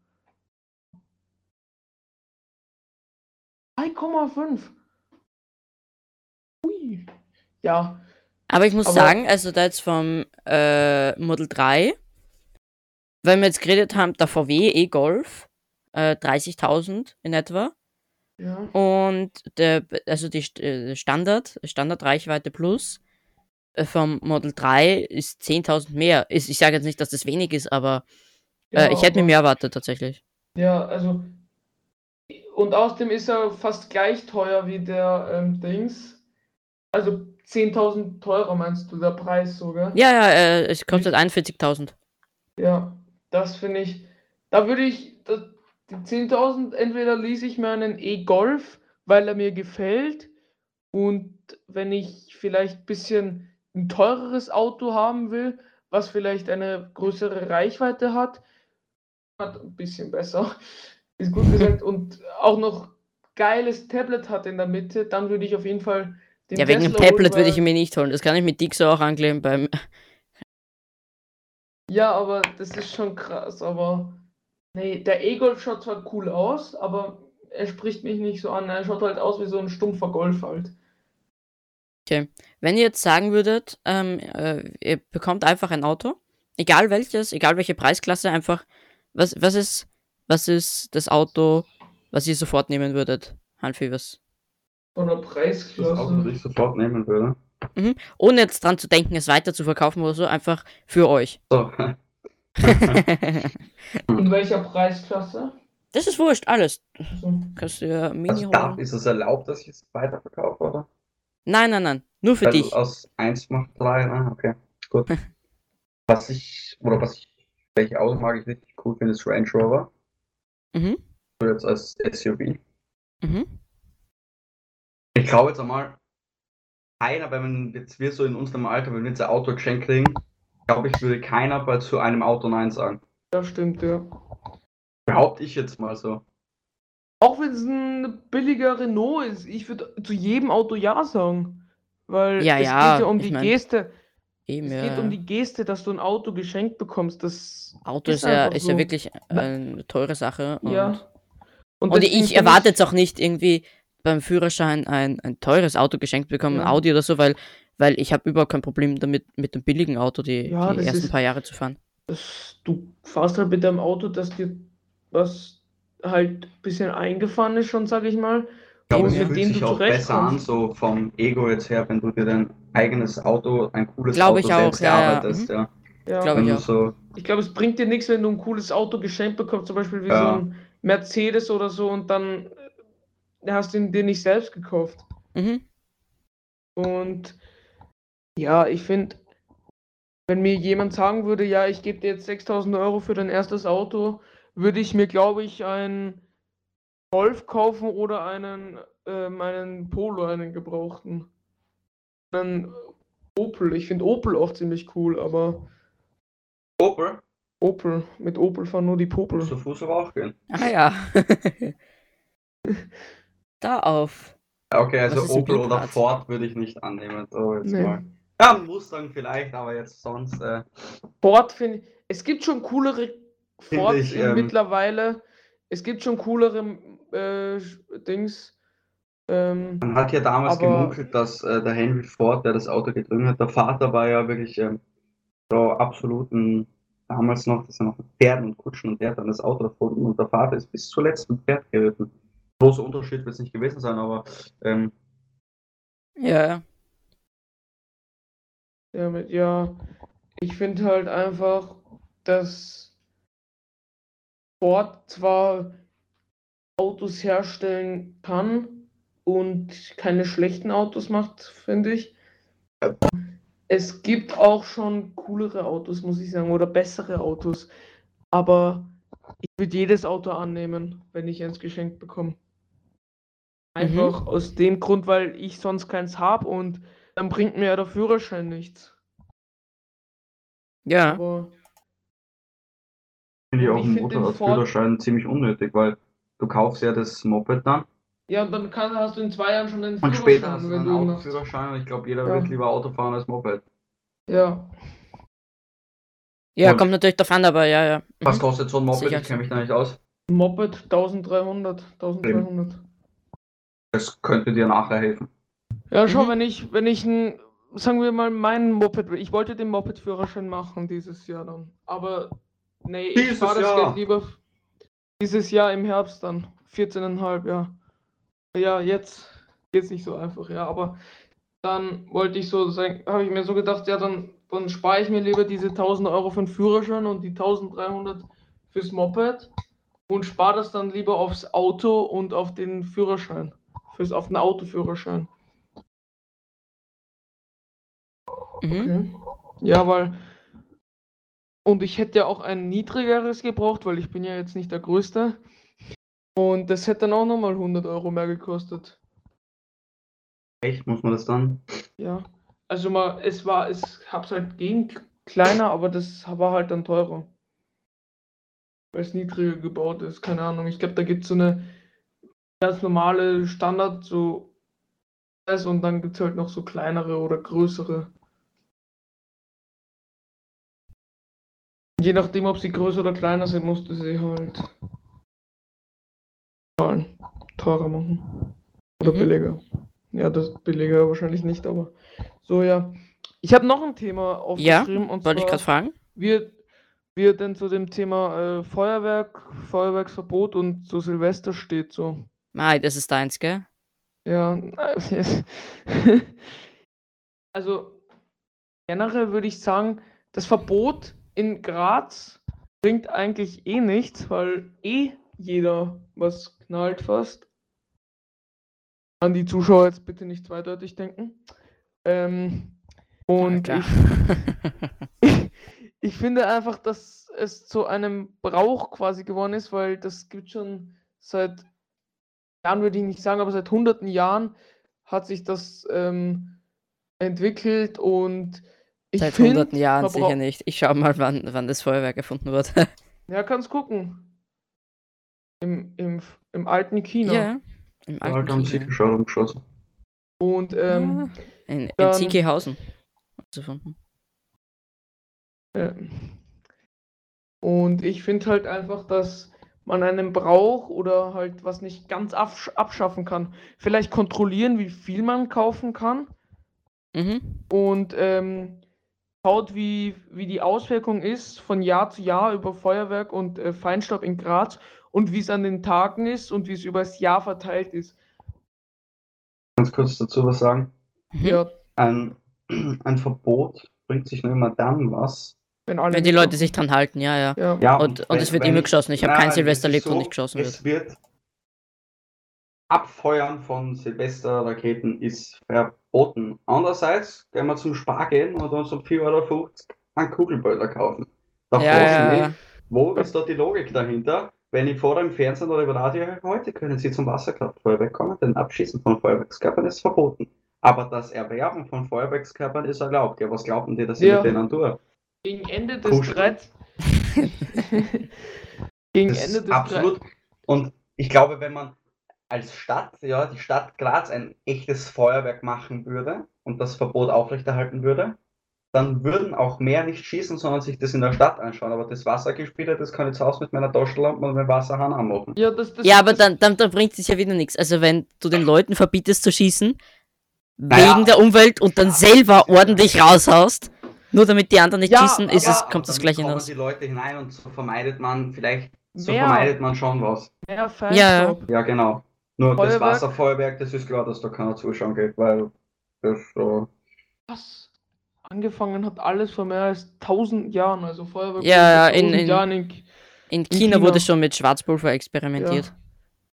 3,5. Ui. Ja, Aber ich muss Aber- sagen, also da jetzt vom äh, Model 3, weil wir jetzt geredet haben, der VW E-Golf, äh, 30.000 in etwa. Ja. Und der, also die äh, Standard, Standardreichweite Plus äh, vom Model 3 ist 10.000 mehr. Ich sage jetzt nicht, dass das wenig ist, aber äh, Ja, ich hätte mir mehr erwartet tatsächlich. Ja, also. Und außerdem ist er fast gleich teuer wie der ähm, Dings. Also 10.000 teurer meinst du, der Preis sogar? Ja, ja, äh, es kostet 41.000. Ja, das finde ich. Da würde ich. Das, die 10.000, entweder lease ich mir einen E-Golf, weil er mir gefällt. Und wenn ich vielleicht ein bisschen ein teureres Auto haben will, was vielleicht eine größere Reichweite hat, hat ein bisschen besser, ist gut gesagt, und auch noch geiles Tablet hat in der Mitte, dann würde ich auf jeden Fall den Ja, wegen dem holen, Tablet würde ich mir nicht holen. Das kann ich mit Dixo auch ankleben beim. Ja, aber das ist schon krass, aber nee, der E-Golf schaut zwar cool aus, aber er spricht mich nicht so an. Er schaut halt aus wie so ein stumpfer Golf halt. Wenn ihr jetzt sagen würdet, ähm, äh, ihr bekommt einfach ein Auto, egal welches, egal welche Preisklasse, einfach, was, was ist, was ist das Auto, was ihr sofort nehmen würdet? Hanfi, was? Von der Das Auto, Preisklasse. das ich sofort nehmen würde. Ohne jetzt dran zu denken, es weiter zu verkaufen oder so, einfach für euch. So, In welcher Preisklasse? das ist wurscht, alles. So. Kannst du ja Mini also darf, holen. ist es erlaubt, dass ich es weiterverkaufe, oder? Nein, nein, nein. Nur für Weil dich. aus 1 macht 3, ah, okay, gut. was ich, oder was ich, welche Auto mag ich richtig cool finde, ist Range Rover. Mhm. So Jetzt als SUV. Mhm. Ich glaube jetzt einmal, keiner, wenn man jetzt wir so in unserem Alter, wenn wir jetzt ein Auto geschenkt kriegen, glaube ich, würde keiner bei zu einem Auto Nein sagen. Ja, stimmt, ja. Behaupte ich jetzt mal so. Auch wenn es ein billiger Renault ist, ich würde zu jedem Auto Ja sagen. Weil Ja, es ja, geht ja um ich die mein, Geste. Eben, Es ja. geht um die Geste, dass du ein Auto geschenkt bekommst. Das Auto ist ist ja, ist ja so. wirklich eine teure Sache. Und, ja. und, deswegen ich erwarte jetzt auch nicht irgendwie beim Führerschein ein, ein teures Auto geschenkt bekommen, ein Ja. Audi oder so, weil, weil ich habe überhaupt kein Problem damit, mit dem billigen Auto die, Ja, die ersten ist- paar Jahre zu fahren. Das, du fährst halt mit deinem Auto, dass dir was halt ein bisschen eingefahren ist schon, sag ich mal. Ich glaube, es fühlt dem sich auch besser an, so vom Ego jetzt her, wenn du dir dein eigenes Auto, ein cooles Glaube Auto ich auch, selbst ja, ja, erarbeitest, mhm. ja. Ja. Glaub Wenn ich du auch. so, Ich glaube, es bringt dir nichts, wenn du ein cooles Auto geschenkt bekommst, zum Beispiel wie Ja. so ein Mercedes oder so, und dann hast du ihn dir nicht selbst gekauft. Mhm. Und ja, ich finde, wenn mir jemand sagen würde, ja, ich gebe dir jetzt 6000 Euro für dein erstes Auto, würde ich mir, glaube ich, einen Golf kaufen oder einen, ähm, einen Polo, einen gebrauchten. Einen Opel. Ich finde Opel auch ziemlich cool, aber Opel, Opel, mit Opel fahren nur die Popel. zu Fuß aber auch gehen. Ah ja. da auf. Okay, also Opel oder? Ford würde ich nicht annehmen. So jetzt Nee. mal. Ja, Mustang vielleicht, aber jetzt sonst. Äh, Ford finde ich, es gibt schon coolere Fords ich, ähm, mittlerweile. Es gibt schon coolere äh, Dings. Ähm, man hat ja damals Aber- gemunkelt, dass äh, der Henry Ford, der das Auto gedrungen hat, der Vater war ja wirklich ähm, so absoluten, damals noch, dass er noch mit Pferden und Kutschen und der hat dann das Auto erfunden und der Vater ist bis zuletzt mit Pferd geritten. Großer Unterschied wird es nicht gewesen sein, aber ähm, Ja, ja. ja, mit, ja, ich finde halt einfach, dass Ford zwar Autos herstellen kann und keine schlechten Autos macht, finde ich. Es gibt auch schon coolere Autos, muss ich sagen, oder bessere Autos. Aber ich würde jedes Auto annehmen, wenn ich eins geschenkt bekomme. Einfach aus dem Grund, weil ich sonst keins habe und dann bringt mir ja der Führerschein nichts. Ja. Aber finde ich auch ich einen Motorradführerschein ziemlich unnötig, weil du kaufst ja das Moped dann ja, und dann kann, hast du in zwei Jahren schon den und später hast Führerschein, du wenn einen. Autoführerschein und ich glaube, jeder Ja. wird lieber Auto fahren als Moped. Ja, Ja, Und- kommt natürlich drauf an, aber ja, ja. Was Mhm. kostet so ein Moped? Sicher. Ich kenne mich da nicht aus. Moped 1300, 1200. Das könnte dir nachher helfen. Ja, schau, Mhm. wenn ich, wenn ich ein, sagen wir mal, meinen Moped, ich wollte den Moped-Führerschein machen dieses Jahr dann. Aber nee, ich Dieses spare das Jahr? Geld lieber dieses Jahr im Herbst dann. 14,5, ja. Ja, jetzt geht's nicht so einfach, ja, aber dann wollte ich so sagen, habe ich mir so gedacht, ja, dann, dann spare ich mir lieber diese 1000 Euro für den Führerschein und die 1300 fürs Moped und spare das dann lieber aufs Auto und auf den Führerschein. Fürs, auf den Autoführerschein. Mhm. Okay. Ja, weil. Und ich hätte ja auch ein niedrigeres gebraucht, weil ich bin ja jetzt nicht der Größte. Und das hätte dann auch nochmal 100 Euro mehr gekostet. Echt, muss man das dann? Ja. Also mal, es war, es hab's halt gegen kleiner, aber das war halt dann teurer. Weil es niedriger gebaut ist, keine Ahnung. Ich glaube, da gibt es so eine ganz normale Standard, so und dann gibt es halt noch so kleinere oder größere. Je nachdem, ob sie größer oder kleiner sind, musst du sie halt zahlen. teurer machen. Oder Mhm. billiger. Ja, das billiger wahrscheinlich nicht, aber so ja. Ich habe noch ein Thema aufgeschrieben und Wollte ich gerade fragen. wie, ihr denn zu dem Thema äh, Feuerwerk, Feuerwerksverbot und so Silvester steht so. Mai, das ist deins, gell? Ja, also generell würde ich sagen, das Verbot in Graz bringt eigentlich eh nichts, weil eh jeder was knallt fast. An die Zuschauer jetzt bitte nicht zweideutig denken. Ähm, und Ja, ich, klar. ich finde einfach, dass es zu einem Brauch quasi geworden ist, weil das gibt schon seit Jahren, würde ich nicht sagen, aber seit hunderten Jahren hat sich das ähm, entwickelt und ich Seit find, hunderten Jahren sicher nicht. Ich schau mal, wann, wann das Feuerwerk erfunden wurde. Ja, kannst gucken. Im, im, im alten China. ja. Im Da alten haben schon rumgeschossen. Und ähm, Ja, in, in Ziegelhausen. hat's erfunden. Ähm, Und ich finde halt einfach, dass man einen braucht oder halt was nicht ganz absch abschaffen kann. Vielleicht kontrollieren, wie viel man kaufen kann Mhm. und ähm, schaut, wie, wie die Auswirkung ist von Jahr zu Jahr über Feuerwerk und äh, Feinstaub in Graz und wie es an den Tagen ist und wie es über das Jahr verteilt ist. Ganz kurz dazu was sagen. Mhm. Ja, Ein, ein Verbot bringt sich nur immer dann was. Wenn alle Wenn die. Leute sich dran halten, ja, ja. Ja. Ja, Und, und wenn- es wird wenn immer geschossen. Ich habe kein es Silvester erlebt, wo so, nicht geschossen wird. Es wird Abfeuern von Silvesterraketen ist verboten. Andererseits können wir zum Spar gehen und uns um 4,50 Euro einen Kugelböller kaufen. Da Ja, mich, ja. wo ist da die Logik dahinter? Wenn ich vor dem Fernsehen oder über Radio höre, heute können Sie zum Wasserkraftfeuerwerk kommen, denn Abschießen von Feuerwerkskörpern ist verboten. Aber das Erwerben von Feuerwerkskörpern ist erlaubt. Ja, was glauben die, dass ich Ja. mit denen tue? Gegen Ende des Kuscheln. 13. Gegen Das Ende des absolut. Und ich glaube, wenn man als Stadt, ja, die Stadt Graz ein echtes Feuerwerk machen würde und das Verbot aufrechterhalten würde, dann würden auch mehr nicht schießen, sondern sich das in der Stadt anschauen. Aber das Wassergespiele, das kann ich zu Hause mit meiner Taschenlampe und meinem Wasserhahn anmachen. Ja, das, das, Ja, aber das, dann, dann, dann bringt es ja wieder nichts. Also wenn du den Leuten verbietest zu schießen, Naja. wegen der Umwelt und dann selber ordentlich raushaust, nur damit die anderen nicht Ja, schießen, ist Ja, es, kommt das kommen hinaus. die Leute hinein und so vermeidet man vielleicht, so Mehr. vermeidet man schon was. mehr Feinstaub. Ja, genau. Nur das Feuerwerk? Wasserfeuerwerk, das ist klar, dass da keiner zuschauen geht, weil das so. Was angefangen hat alles vor mehr als 1000 Jahren, also Feuerwerk Ja, ja, in- 1000 in- Jahren in, In China, China. wurde schon mit Schwarzpulver experimentiert.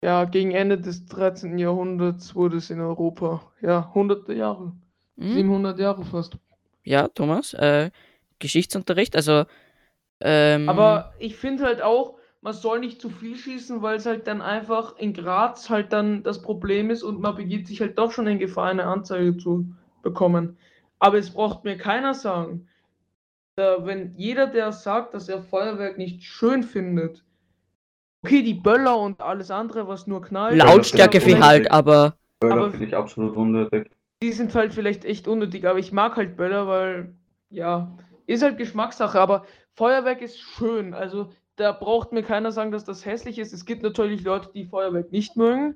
ja, gegen Ende des 13. Jahrhunderts wurde es in Europa. Ja, hunderte Jahre. Hm? 700 Jahre fast. Ja, Thomas, äh, Geschichtsunterricht, also ähm, Aber ich finde halt auch, man soll nicht zu viel schießen, weil es halt dann einfach in Graz halt dann das Problem ist und man begibt sich halt doch schon in Gefahr, eine Anzeige zu bekommen. Aber es braucht mir keiner sagen. Äh, wenn jeder, der sagt, dass er Feuerwerk nicht schön findet, okay, die Böller und alles andere, was nur knallt, Lautstärke viel vielleicht- halt, aber Böller Aber- finde ich absolut unnötig. Die sind halt vielleicht echt unnötig, aber ich mag halt Böller, weil, ja, ist halt Geschmackssache, aber Feuerwerk ist schön, also da braucht mir keiner sagen, dass das hässlich ist. Es gibt natürlich Leute, die Feuerwerk nicht mögen,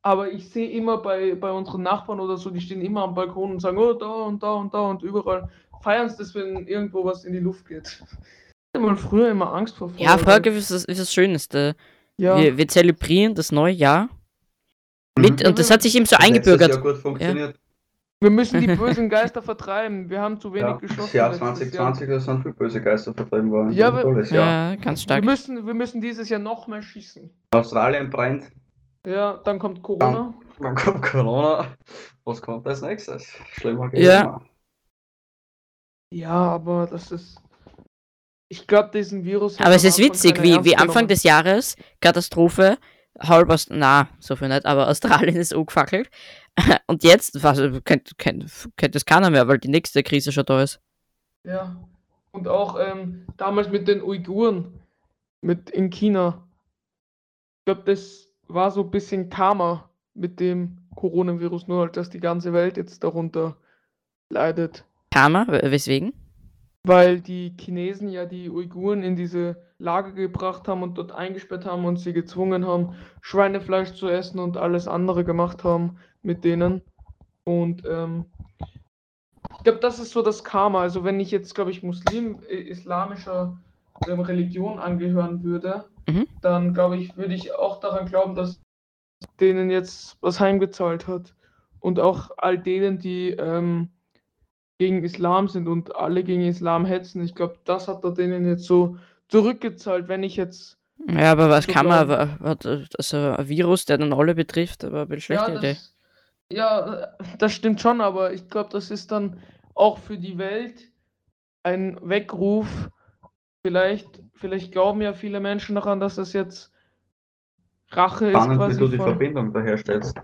aber ich sehe immer bei, bei unseren Nachbarn oder so, die stehen immer am Balkon und sagen, oh, da und da und da und überall feiern es das, wenn irgendwo was in die Luft geht. Ich hatte mal früher immer Angst vor ja, Feuerwerk ist das, ist das Schönste. Ja, Wir, wir zelebrieren das neue Jahr Mhm. mit, und das hat sich eben so Das eingebürgert. Gut funktioniert. Wir müssen die bösen Geister vertreiben. Wir haben zu wenig Ja, geschossen. das Jahr letztes Jahr. 2020, da sind viele böse Geister vertrieben worden. Ja, Das aber- tolles Jahr. Ja, ganz Wir stark. müssen, wir müssen dieses Jahr noch mehr schießen. Australien brennt, Ja, dann kommt Corona. dann kommt Corona. Was kommt als nächstes? Schlimmer geht's Ja. Ja, aber das ist. Ich glaube, diesen Virus. hat Aber es ist witzig, wie, wie Anfang des Jahres, Katastrophe, halb aus, na, so viel nicht, aber Australien ist angefackelt. Und jetzt, was, kennt, kennt, kennt das keiner mehr, weil die nächste Krise schon da ist. Ja. Und auch ähm, damals mit den Uiguren mit in China. Ich glaube, das war so ein bisschen Karma mit dem Coronavirus, nur halt, dass die ganze Welt jetzt darunter leidet. Karma, weswegen? Weil die Chinesen ja die Uiguren in diese Lager gebracht haben und dort eingesperrt haben und sie gezwungen haben, Schweinefleisch zu essen und alles andere gemacht haben mit denen. Und ähm, ich glaube, das ist so das Karma. Also wenn ich jetzt, glaube ich, Muslim, äh, islamischer ähm, Religion angehören würde, Mhm. dann glaube ich, würde ich auch daran glauben, dass denen jetzt was heimgezahlt hat. Und auch all denen, die ähm, gegen Islam sind und alle gegen Islam hetzen. Ich glaube, das hat er denen jetzt so zurückgezahlt, wenn ich jetzt. Ja, aber was glauben. wa- hat, also ein Virus, der dann alle betrifft, aber eine schlechte ja, Idee. Ja, das stimmt schon, aber ich glaube, das ist dann auch für die Welt ein Weckruf. Vielleicht, vielleicht glauben ja viele Menschen daran, dass das jetzt Rache ist Spannend, wie quasi du die von, Verbindung da herstellst.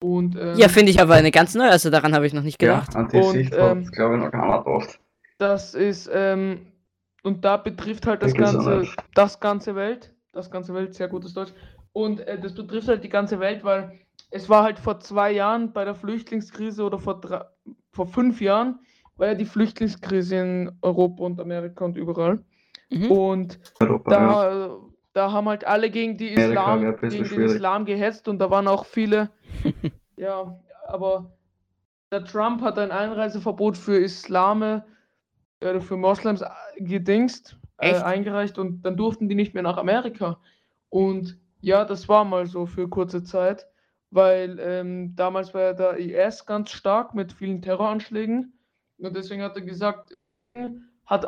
und ähm, Ja, finde ich aber eine ganz neue, also daran habe ich noch nicht Ja, gedacht. an die Und, Sicht ähm, hat, glaube ich, noch keiner gedacht. Das ist, ähm, und da betrifft halt das Ich ganze, das ganze Welt, das ganze Welt, sehr gutes Deutsch. Und äh, das betrifft halt die ganze Welt, weil es war halt vor zwei Jahren bei der Flüchtlingskrise oder vor, drei, vor fünf Jahren war ja die Flüchtlingskrise in Europa und Amerika und überall. Mhm. Und Europa, ja. da, da haben halt alle gegen die Amerika Islam, bisschen gegen den. Islam gehetzt und da waren auch viele. ja, aber der Trump hat ein Einreiseverbot für Islame, äh, für Moslems äh, gedingst, äh, eingereicht und dann durften die nicht mehr nach Amerika. Und ja, das war mal so für kurze Zeit, weil ähm, damals war ja der IS ganz stark mit vielen Terroranschlägen und deswegen hat er gesagt, hat,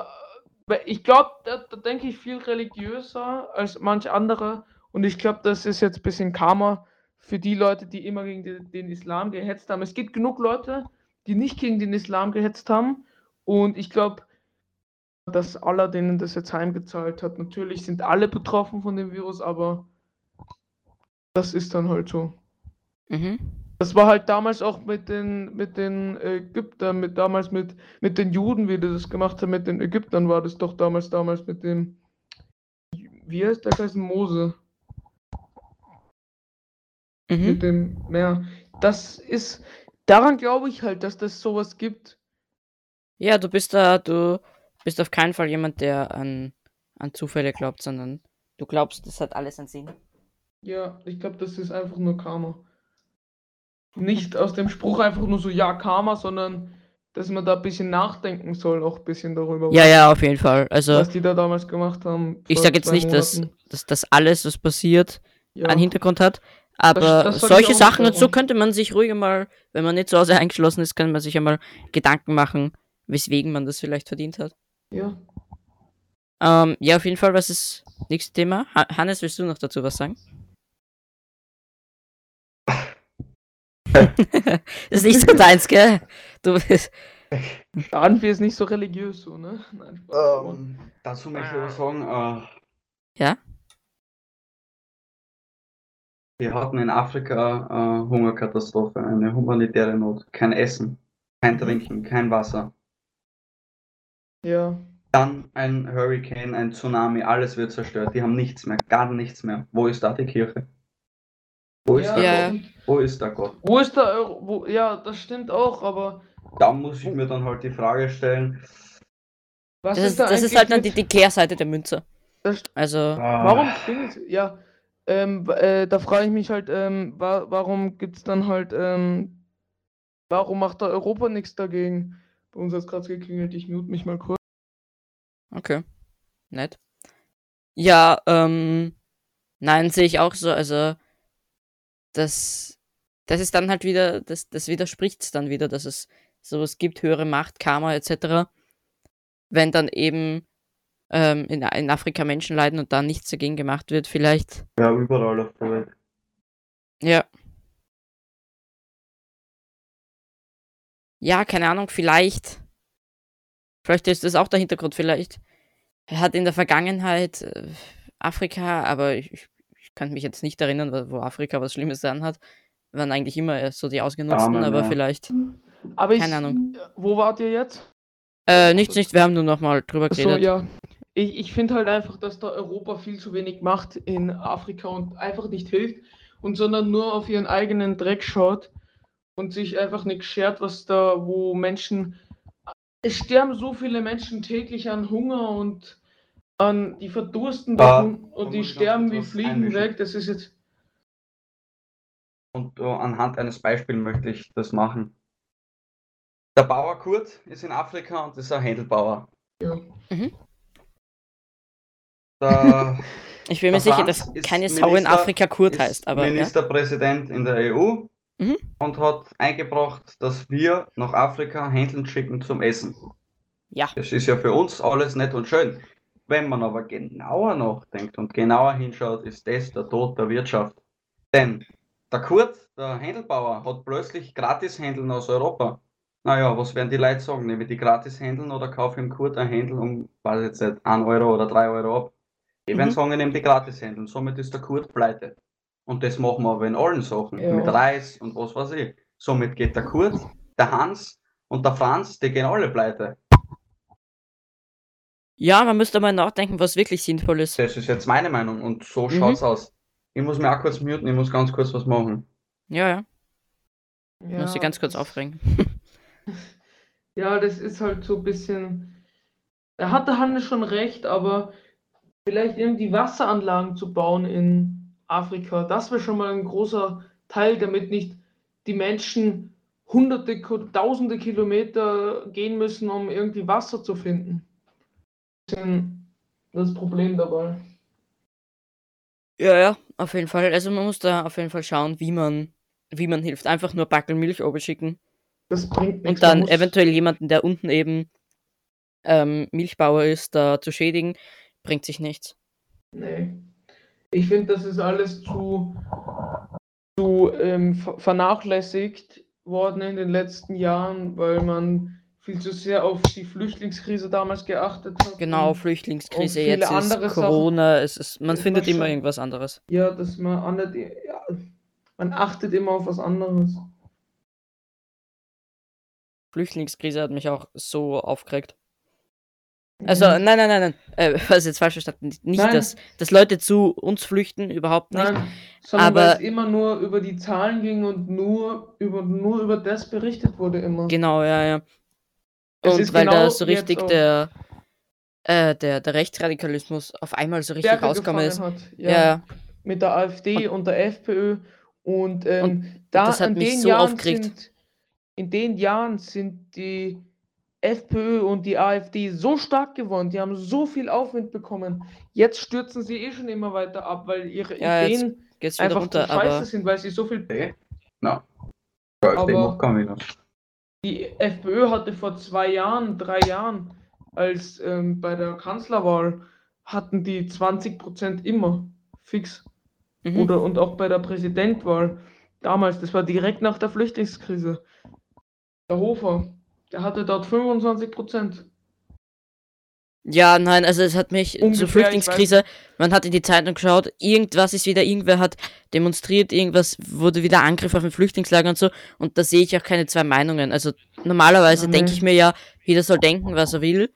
ich glaube, da, da denke ich viel religiöser als manch andere und ich glaube, das ist jetzt ein bisschen Karma für die Leute, die immer gegen den, den Islam gehetzt haben. Es gibt genug Leute, die nicht gegen den Islam gehetzt haben und ich glaube, dass Allah denen das jetzt heimgezahlt hat. Natürlich sind alle betroffen von dem Virus, aber das ist dann halt so. Mhm. Das war halt damals auch mit den, mit den Ägyptern, mit damals mit, mit den Juden, wie die das gemacht haben, mit den Ägyptern war das doch damals, damals mit dem, wie heißt der gleich Mose, Mhm. mit dem Meer. Das ist, daran glaube ich halt, dass das sowas gibt. Ja, du bist da, du bist auf keinen Fall jemand, der an, an Zufälle glaubt, sondern du glaubst, das hat alles einen Sinn. Ja, ich glaube, das ist einfach nur Karma. Nicht aus dem Spruch einfach nur so, ja, Karma, sondern dass man da ein bisschen nachdenken soll, auch ein bisschen darüber, Ja, ja, auf jeden Fall. Also, was die da damals gemacht haben. ich sage jetzt nicht, dass, Monaten. dass das alles, was passiert, Ja. einen Hintergrund hat. Aber das ich solche Sachen und so könnte man sich ruhig mal, wenn man nicht zu Hause eingeschlossen ist, kann man sich einmal Gedanken machen, weswegen man das vielleicht verdient hat. ja. Ähm, ja, auf jeden Fall, was ist nächstes Thema? Ha Hannes, willst du noch dazu was sagen? Ist nicht so deins, gell? Du bist. Irgendwie ist nicht so religiös so, ne? Nein, Ähm, dazu möchte ich aber sagen, äh, Ja? wir hatten in Afrika äh, Hungerkatastrophe, eine humanitäre Not. Kein Essen, kein Trinken, kein Wasser. Ja. Dann ein Hurricane, ein Tsunami, alles wird zerstört. Die haben nichts mehr, gar nichts mehr. Wo ist da die Kirche? Wo ist ja, Ja. Gott? Wo ist da Gott? Wo ist der Euro? Wo, ja, das stimmt auch, aber Da muss ich mir dann halt die Frage stellen, was Das ist, da das ist halt dann die, die Kehrseite der Münze. Das- Also, ah, Warum klingelt Ja, ähm, äh, da frage ich mich halt, ähm, wa warum gibt es dann halt, ähm, warum macht da Europa nichts dagegen? Bei uns hat es gerade geklingelt, ich mute mich mal kurz. okay. Nett. Ja, ähm, nein, sehe ich auch so. Also, das, das ist dann halt wieder, das, das widerspricht dann wieder, dass es sowas gibt, höhere Macht, Karma etc. Wenn dann eben ähm, in, in Afrika Menschen leiden und da nichts dagegen gemacht wird, vielleicht. ja, überall auf der Welt. Ja. Ja, keine Ahnung, vielleicht. Vielleicht ist das auch der Hintergrund. Vielleicht hat in der Vergangenheit äh, Afrika, aber ich kann mich jetzt nicht erinnern, wo- Afrika was Schlimmes dran hat. Waren eigentlich immer äh, so die Ausgenutzten, Armen, aber ja. vielleicht. Aber ich, Keine Ahnung. Wo wart ihr jetzt? Äh, nichts, nicht, wir haben nur noch mal drüber So, geredet. ja. Ich, ich finde halt einfach, dass da Europa viel zu wenig macht in Afrika und einfach nicht hilft und sondern nur auf ihren eigenen Dreck schaut und sich einfach nicht schert, was da, wo Menschen. Es sterben so viele Menschen täglich an Hunger und an die verdursten da und kann die sterben wie Fliegen einmischen? weg. Das ist jetzt. Und äh, anhand eines Beispiels möchte ich das machen. Der Bauer Kurt ist in Afrika und ist ein Händelbauer. Ja. Mhm. Der Ich bin mir sicher, dass keine Sau in Minister- Afrika Kurt ist heißt, aber. Ja. Ministerpräsident in der EU Mhm. und hat eingebracht, dass wir nach Afrika Händeln schicken zum Essen. ja. Das ist ja für uns alles nett und schön. Wenn man aber genauer nachdenkt und genauer hinschaut, ist das der Tod der Wirtschaft. Denn der Kurt, der Händelbauer, hat plötzlich Gratishändeln aus Europa. Naja, was werden die Leute sagen? Nehme ich die Gratishändeln oder kaufe ich im Kurt ein Händel um, weiß ich jetzt nicht, 1 Euro oder 3 Euro ab? Die werden Mhm. sagen, ich nehme die Gratishändeln. Somit ist der Kurt pleite. Und das machen wir aber in allen Sachen. Ja. Mit Reis und was weiß ich. Somit geht der Kurt, der Hans und der Franz, die gehen alle pleite. Ja, man müsste mal nachdenken, was wirklich sinnvoll ist. Das ist jetzt meine Meinung und so Mhm. schaut's aus. Ich muss mir auch kurz muten, ich muss ganz kurz was machen. Ja, ja. Ich Ja, muss sie ganz kurz aufregen. Ja, das ist halt so ein bisschen. Da hat der Hannes schon recht, aber vielleicht irgendwie Wasseranlagen zu bauen in Afrika. Das wäre schon mal ein großer Teil, damit nicht die Menschen hunderte, tausende Kilometer gehen müssen, um irgendwie Wasser zu finden. Das ist das Problem dabei. Ja, ja, auf jeden Fall. Also man muss da auf jeden Fall schauen, wie man, wie man hilft. Einfach nur Backel Milch schicken. Das bringt nichts. Und dann eventuell jemanden, der unten eben ähm, Milchbauer ist, da zu schädigen, bringt sich nichts. Nee. Ich finde, das ist alles zu, zu ähm, vernachlässigt worden in den letzten Jahren, weil man viel zu sehr auf die Flüchtlingskrise damals geachtet hat. Genau, Flüchtlingskrise, jetzt ist Corona, es ist, man findet immer irgendwas anderes. Ja, dass man andere, ja, man achtet immer auf was anderes. Flüchtlingskrise hat mich auch so aufgeregt. Also, mhm. nein, nein, nein, nein. Äh, was jetzt falsch verstanden? Nicht, dass, dass Leute zu uns flüchten, überhaupt nicht. Nein, sondern aber weil es immer nur über die Zahlen ging und nur über, nur über das berichtet wurde immer. Genau, ja, ja. Und weil genau da so richtig der, äh, der, der Rechtsradikalismus auf einmal so richtig rausgekommen ist. Hat, ja. ja. Mit der AfD und, und der FPÖ. Und, ähm, und da das hat mich so Jahren aufgeregt. Sind, in den Jahren sind die FPÖ und die AfD so stark geworden, die haben so viel Aufwind bekommen. Jetzt stürzen sie eh schon immer weiter ab, weil ihre ja, Ideen einfach runter, zu scheiße sind, weil sie so viel. Okay. No. Aber die FPÖ hatte vor zwei Jahren, drei Jahren, als ähm, bei der Kanzlerwahl, hatten die 20% immer fix. Mhm. Oder und auch bei der Präsidentwahl damals, das war direkt nach der Flüchtlingskrise. Der Hofer, der hatte dort 25 Prozent. Ja, nein, also es hat mich Ungefähr, zur Flüchtlingskrise, man hat in die Zeitung geschaut, irgendwas ist wieder, irgendwer hat demonstriert, irgendwas wurde wieder Angriff auf ein Flüchtlingslager und so und da sehe ich auch keine zwei Meinungen. Also normalerweise denke ich mir ja, jeder soll denken, was er will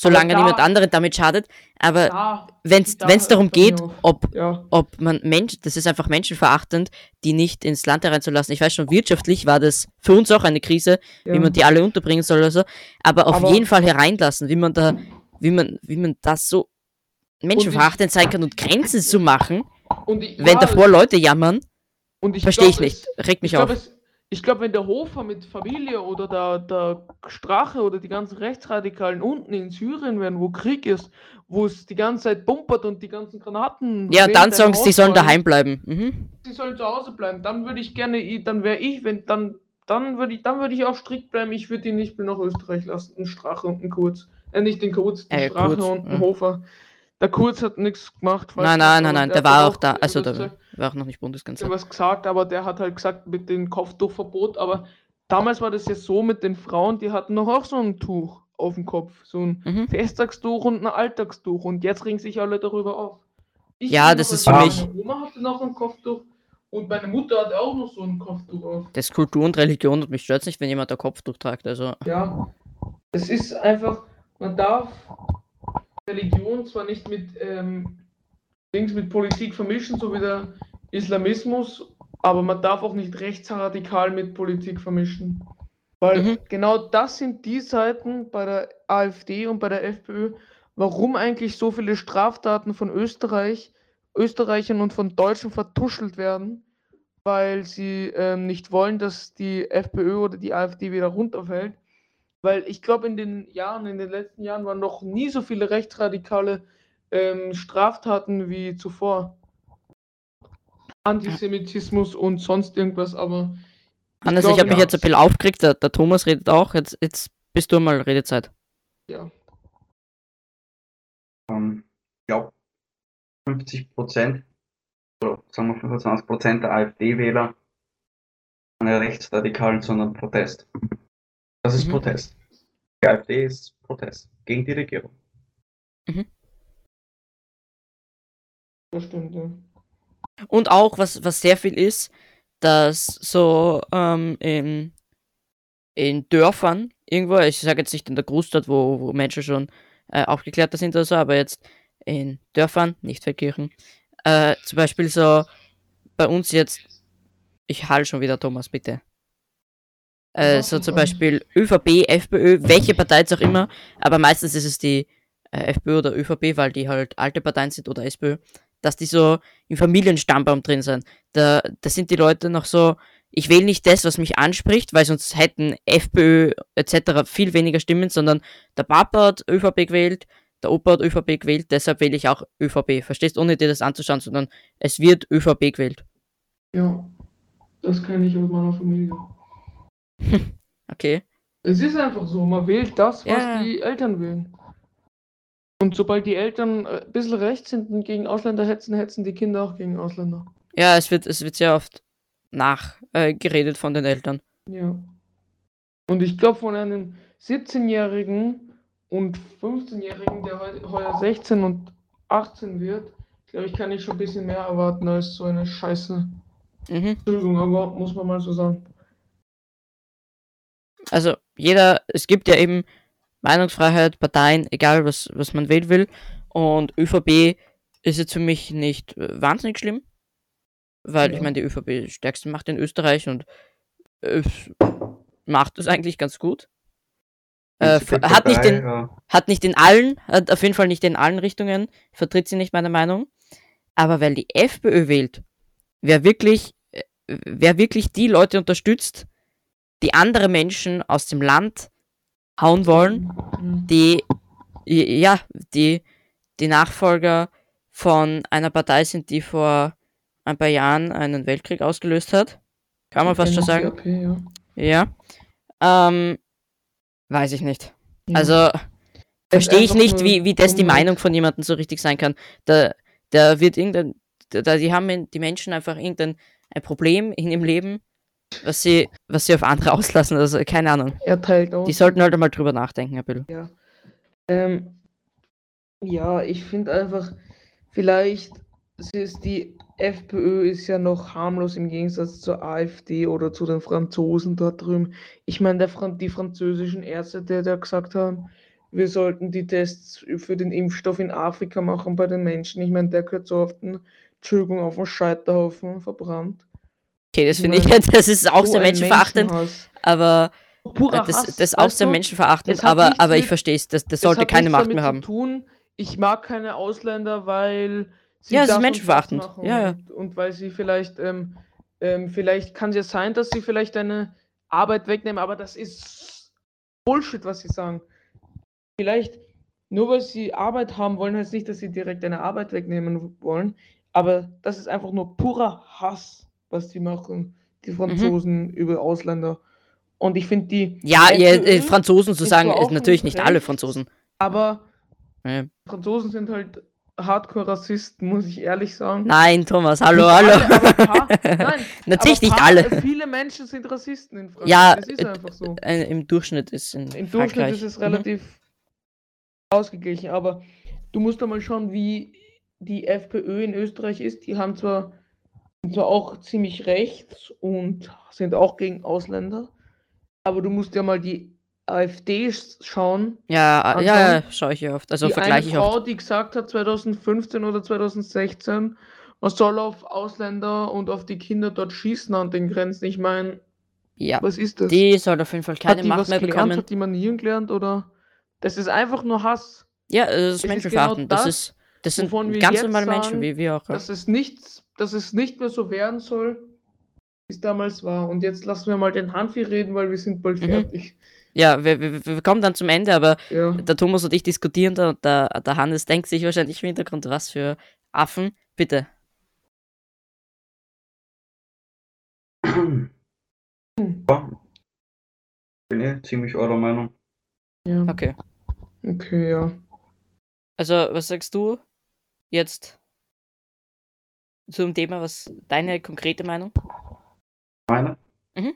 solange da, niemand anderen damit schadet. Aber wenn es darum geht, ob, ja. ob man Mensch, das ist einfach menschenverachtend, die nicht ins Land hereinzulassen. Ich weiß schon, wirtschaftlich war das für uns auch eine Krise, ja. wie man die alle unterbringen soll oder so. Aber auf aber jeden Fall hereinlassen, wie man da, wie man, wie man das so menschenverachtend sein kann und Grenzen zu machen, ich, wenn davor Leute jammern, verstehe ich nicht. Regt mich auf. Glaub, es, ich glaube, wenn der Hofer mit Familie oder der, der Strache oder die ganzen Rechtsradikalen unten in Syrien wären, wo Krieg ist, wo es die ganze Zeit bumpert und die ganzen Granaten. Ja, dann sagen sie, die sollen daheim bleiben. Mhm. Sie sollen zu Hause bleiben. Dann würde ich gerne, dann wäre ich, wenn, dann, dann würde ich, dann würde ich auch strikt bleiben. Ich würde ihn nicht mehr nach Österreich lassen. Ein Strache und ein Kurz. Äh, nicht den Kurz, den äh, Strache Kurz, und Hofer. Der Kurz hat nichts gemacht. Nein, nein, nein, nein, der, der war auch da. Also, der war auch noch nicht Bundeskanzler. Was gesagt, aber der hat halt gesagt mit dem Kopftuchverbot. Aber damals war das ja so mit den Frauen, die hatten noch auch so ein Tuch auf dem Kopf. So ein mhm. Festtagstuch und ein Alltagstuch. Und jetzt ringen sich alle darüber auf. Ich ja, das ist für mich. Meine Oma hatte noch ein Kopftuch. Und meine Mutter hatte auch noch so ein Kopftuch auf. Das ist Kultur und Religion und mich stört nicht, wenn jemand ein Kopftuch tragt. Also. Ja, es ist einfach, man darf Religion zwar nicht mit ähm, Dings mit Politik vermischen, so wie der Islamismus, aber man darf auch nicht rechtsradikal mit Politik vermischen. Weil mhm. genau das sind die Seiten bei der AfD und bei der FPÖ, warum eigentlich so viele Straftaten von Österreich, Österreichern und von Deutschen vertuschelt werden, weil sie ähm, nicht wollen, dass die FPÖ oder die AfD wieder runterfällt. Weil ich glaube, in den Jahren, in den letzten Jahren waren noch nie so viele rechtsradikale ähm, Straftaten wie zuvor. Antisemitismus und sonst irgendwas, aber. Hannes, ich, ich habe mich jetzt ein bisschen aufgeregt, der, der, Thomas redet auch, jetzt, jetzt bist du mal Redezeit. Ja. Ähm, ich glaube, 50 Prozent, oder sagen wir 25 Prozent der AfD-Wähler keine Rechtsradikalen, sondern Protest. Das ist mhm. Protest. Die AfD ist Protest gegen die Regierung. Mhm. Das stimmt, ja. Und auch, was, was sehr viel ist, dass so ähm, in, in Dörfern irgendwo, ich sage jetzt nicht in der Großstadt, wo, wo Menschen schon äh, aufgeklärter sind oder so, aber jetzt in Dörfern, nicht Verkirchen, äh, zum Beispiel so bei uns jetzt, ich hall schon wieder, Thomas, bitte. Äh, so zum Beispiel ÖVP, FPÖ, welche Partei jetzt auch immer, aber meistens ist es die äh, FPÖ oder ÖVP, weil die halt alte Parteien sind oder SPÖ, dass die so im Familienstammbaum drin sind. Da, da sind die Leute noch so, ich wähle nicht das, was mich anspricht, weil sonst hätten FPÖ etc. viel weniger Stimmen, sondern der Papa hat ÖVP gewählt, der Opa hat ÖVP gewählt, deshalb wähle ich auch ÖVP. Verstehst, ohne dir das anzuschauen, sondern es wird ÖVP gewählt. Ja, das kenne ich aus meiner Familie. Okay. Es ist einfach so, man wählt das, was Ja. die Eltern wählen. Und sobald die Eltern äh, ein bisschen rechts sind und gegen Ausländer hetzen, hetzen die Kinder auch gegen Ausländer. Ja, es wird, es wird sehr oft nachgeredet äh, von den Eltern. Ja. Und ich glaube, von einem 17-Jährigen und 15-Jährigen, der heu heuer 16 und 18 wird, glaube ich, kann ich schon ein bisschen mehr erwarten als so eine Scheiße. Mhm. Entschuldigung, aber muss man mal so sagen. Also jeder, es gibt ja eben Meinungsfreiheit, Parteien, egal was, was man wählen will. Und ÖVP ist jetzt für mich nicht äh, wahnsinnig schlimm, weil ich Ja. meine, die ÖVP ist die stärkste Macht in Österreich und es macht es eigentlich ganz gut. Äh, hat, nicht den, ja. hat nicht in allen, hat auf jeden Fall nicht in allen Richtungen, vertritt sie nicht meine Meinung. Aber weil die FPÖ wählt, wer wirklich, äh, wer wirklich die Leute unterstützt, die andere Menschen aus dem Land hauen wollen, die, ja, die, die Nachfolger von einer Partei sind, die vor ein paar Jahren einen Weltkrieg ausgelöst hat. Kann man fast schon sagen. NSDAP, ja. Ja. Ähm, weiß ich nicht. Ja. Also, ist verstehe ich nicht, wie, wie das die. Meinung von jemandem so richtig sein kann. Da, da wird irgendein, da, die haben die Menschen einfach irgendein ein Problem in ihrem Leben, was sie, was sie auf andere auslassen. Also, keine Ahnung. Er teilt aus. Die sollten halt einmal drüber nachdenken, ein bisschen. Ähm, ja, ich finde einfach, vielleicht ist die FPÖ ist ja noch harmlos im Gegensatz zur AfD oder zu den Franzosen dort drüben. Ich meine, Fran die französischen Ärzte, die da gesagt haben, wir sollten die Tests für den Impfstoff in Afrika machen bei den Menschen. Ich meine, der gehört so den, Entschuldigung, auf den Scheiterhaufen verbrannt. Okay, das finde ich, das ist auch So sehr menschenverachtend, aber Purer äh, das, Hass, das ist auch sehr menschenverachtend, aber, aber ich verstehe es, das, das sollte keine Macht mehr haben. Tun. Ich mag keine Ausländer, weil sie Ja, ist das und das menschenverachtend. Ja, ja. Und, und weil sie vielleicht, ähm, ähm, vielleicht kann es ja sein, dass sie vielleicht eine Arbeit wegnehmen, aber das ist Bullshit, was sie sagen. Vielleicht, nur weil sie Arbeit haben wollen, heißt nicht, dass sie direkt eine Arbeit wegnehmen wollen, aber das ist einfach nur purer Hass, was die machen, die Franzosen über Ausländer. Und ich finde die Mhm. Ja, FPÖ äh, Franzosen zu sagen, zwar ist natürlich nicht nicht alle Franzosen. aber Ja. Franzosen sind halt Hardcore-Rassisten, muss ich ehrlich sagen. Nein, Thomas, hallo, Nicht hallo. alle, paar, nein, Natürlich nicht paar- alle. Viele Menschen sind Rassisten in Frankreich. Ja, das ist äh, einfach so. Äh, Im Durchschnitt ist in Im Durchschnitt ist es Mhm. relativ ausgeglichen, aber du musst doch mal schauen, wie die FPÖ in Österreich ist. Die haben zwar, zwar auch ziemlich rechts und sind auch gegen Ausländer, aber du musst ja mal die AfD schauen. Ja, äh, anschauen. ja, ja, schaue ich ja oft. Also die vergleiche ich eine Frau, oft. die gesagt hat, 2015 oder 2016, man soll auf Ausländer und auf die Kinder dort schießen an den Grenzen. Ich meine, Ja, was ist das? die soll auf jeden Fall keine Macht mehr gelernt? bekommen. Hat die Manieren gelernt oder? Das ist einfach nur Hass. Ja, äh, das Es ist ist menschenverachtend. genau das, das, ist, das sind wovon wir ganz jetzt normale Menschen, sagen, wie wir auch. Dass es nichts, dass es nicht mehr so werden soll, wie es damals war. Und jetzt lassen wir mal den Hanfi reden, weil wir sind bald Mhm. fertig. Ja, wir, wir, wir kommen dann zum Ende, aber Ja. der Thomas und ich diskutieren da und der, der Hannes denkt sich wahrscheinlich im Hintergrund, was für Affen. Bitte. Ja. Bin eh ziemlich eurer Meinung. ja. Okay. Okay, ja. Also, was sagst du jetzt zum Thema? Was deine konkrete Meinung? Meine? Mhm.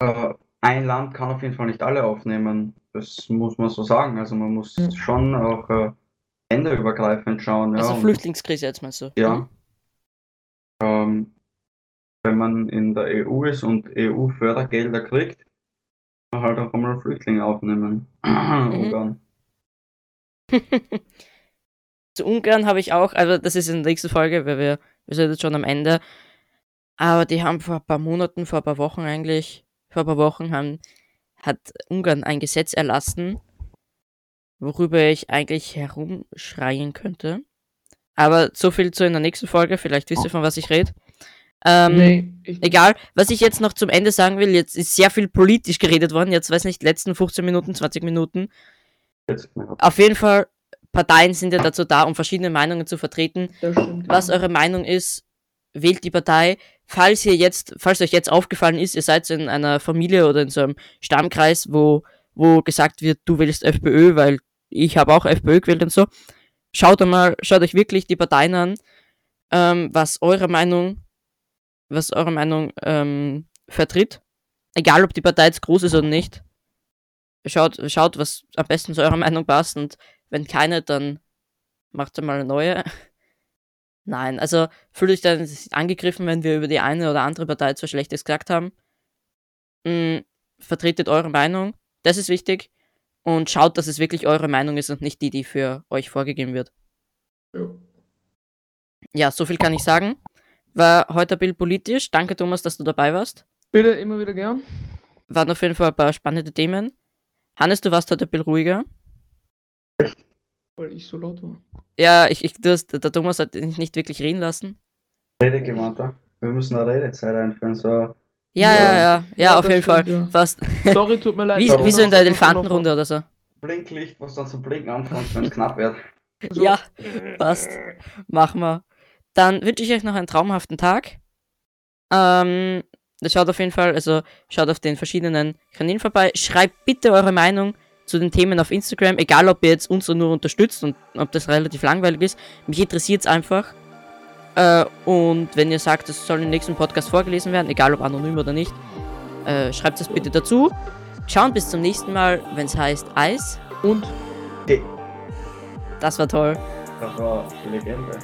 Äh, ein Land kann auf jeden Fall nicht alle aufnehmen. Das muss man so sagen. Also man muss Ja. schon auch äh, länderübergreifend schauen. Ja, also und- Flüchtlingskrise jetzt meinst du? Ja. Mhm. Ähm, wenn man in der EU ist und EU-Fördergelder kriegt, kann man halt auch einmal Flüchtlinge aufnehmen. Ungarn. Zu Ungarn habe ich auch, also das ist in der nächsten Folge, weil wir, wir sind jetzt schon am Ende. Aber die haben vor ein paar Monaten, vor ein paar Wochen eigentlich, vor ein paar Wochen haben, hat Ungarn ein Gesetz erlassen, worüber ich eigentlich herumschreien könnte. Aber so viel zu in der nächsten Folge, vielleicht wisst ihr, von was ich rede. Ähm, nee, Egal, was ich jetzt noch zum Ende sagen will, jetzt ist sehr viel politisch geredet worden, jetzt weiß nicht, letzten 15 Minuten, 20 Minuten. Auf jeden Fall, Parteien sind ja dazu da, um verschiedene Meinungen zu vertreten. Was eure Meinung ist, wählt die Partei. Falls ihr jetzt, falls euch jetzt aufgefallen ist, ihr seid in einer Familie oder in so einem Stammkreis, wo, wo gesagt wird, du wählst FPÖ, weil ich habe auch FPÖ gewählt und so. Schaut einmal, schaut euch wirklich die Parteien an, ähm, was eure Meinung, was eure Meinung ähm, vertritt. Egal, ob die Partei jetzt groß ist oder nicht. Schaut, schaut, was am besten zu eurer Meinung passt und wenn keine, dann macht ihr mal eine neue. Nein, also fühlt euch dann angegriffen, wenn wir über die eine oder andere Partei etwas Schlechtes gesagt haben. Mm, vertretet eure Meinung, das ist wichtig. Und schaut, dass es wirklich eure Meinung ist und nicht die, die für euch vorgegeben wird. Ja. Ja, so viel kann ich sagen. War heute ein bisschen politisch. Danke, Thomas, dass du dabei warst. Bitte immer wieder gern. Waren auf jeden Fall ein paar spannende Themen. Hannes, du warst heute ein bisschen ruhiger. Weil ich so laut war. Ja, ich, ich, du hast, der Thomas hat dich nicht wirklich reden lassen. Redegewandter. Wir müssen eine Redezeit einführen. So, Ja, Ja. ja, ja, ja, auf jeden Fall. stimmt, ja. Fast. Sorry, tut mir leid. Wie, wie so in der Elefantenrunde oder so. Blinklicht, was dann zu blinken anfängt, wenn es knapp wird. So, Ja, passt. Machen wir. Dann wünsche ich euch noch einen traumhaften Tag. Ähm, schaut auf jeden Fall, also schaut auf den verschiedenen Kanälen vorbei. Schreibt bitte eure Meinung zu den Themen auf Instagram, egal ob ihr jetzt uns nur unterstützt und ob das relativ langweilig ist. Mich interessiert es einfach. Äh, und wenn ihr sagt, es soll im nächsten Podcast vorgelesen werden, egal ob anonym oder nicht, äh, schreibt es bitte dazu. Schauen bis zum nächsten Mal, wenn es heißt Eis. Und Okay, Das war toll. das war die Legende.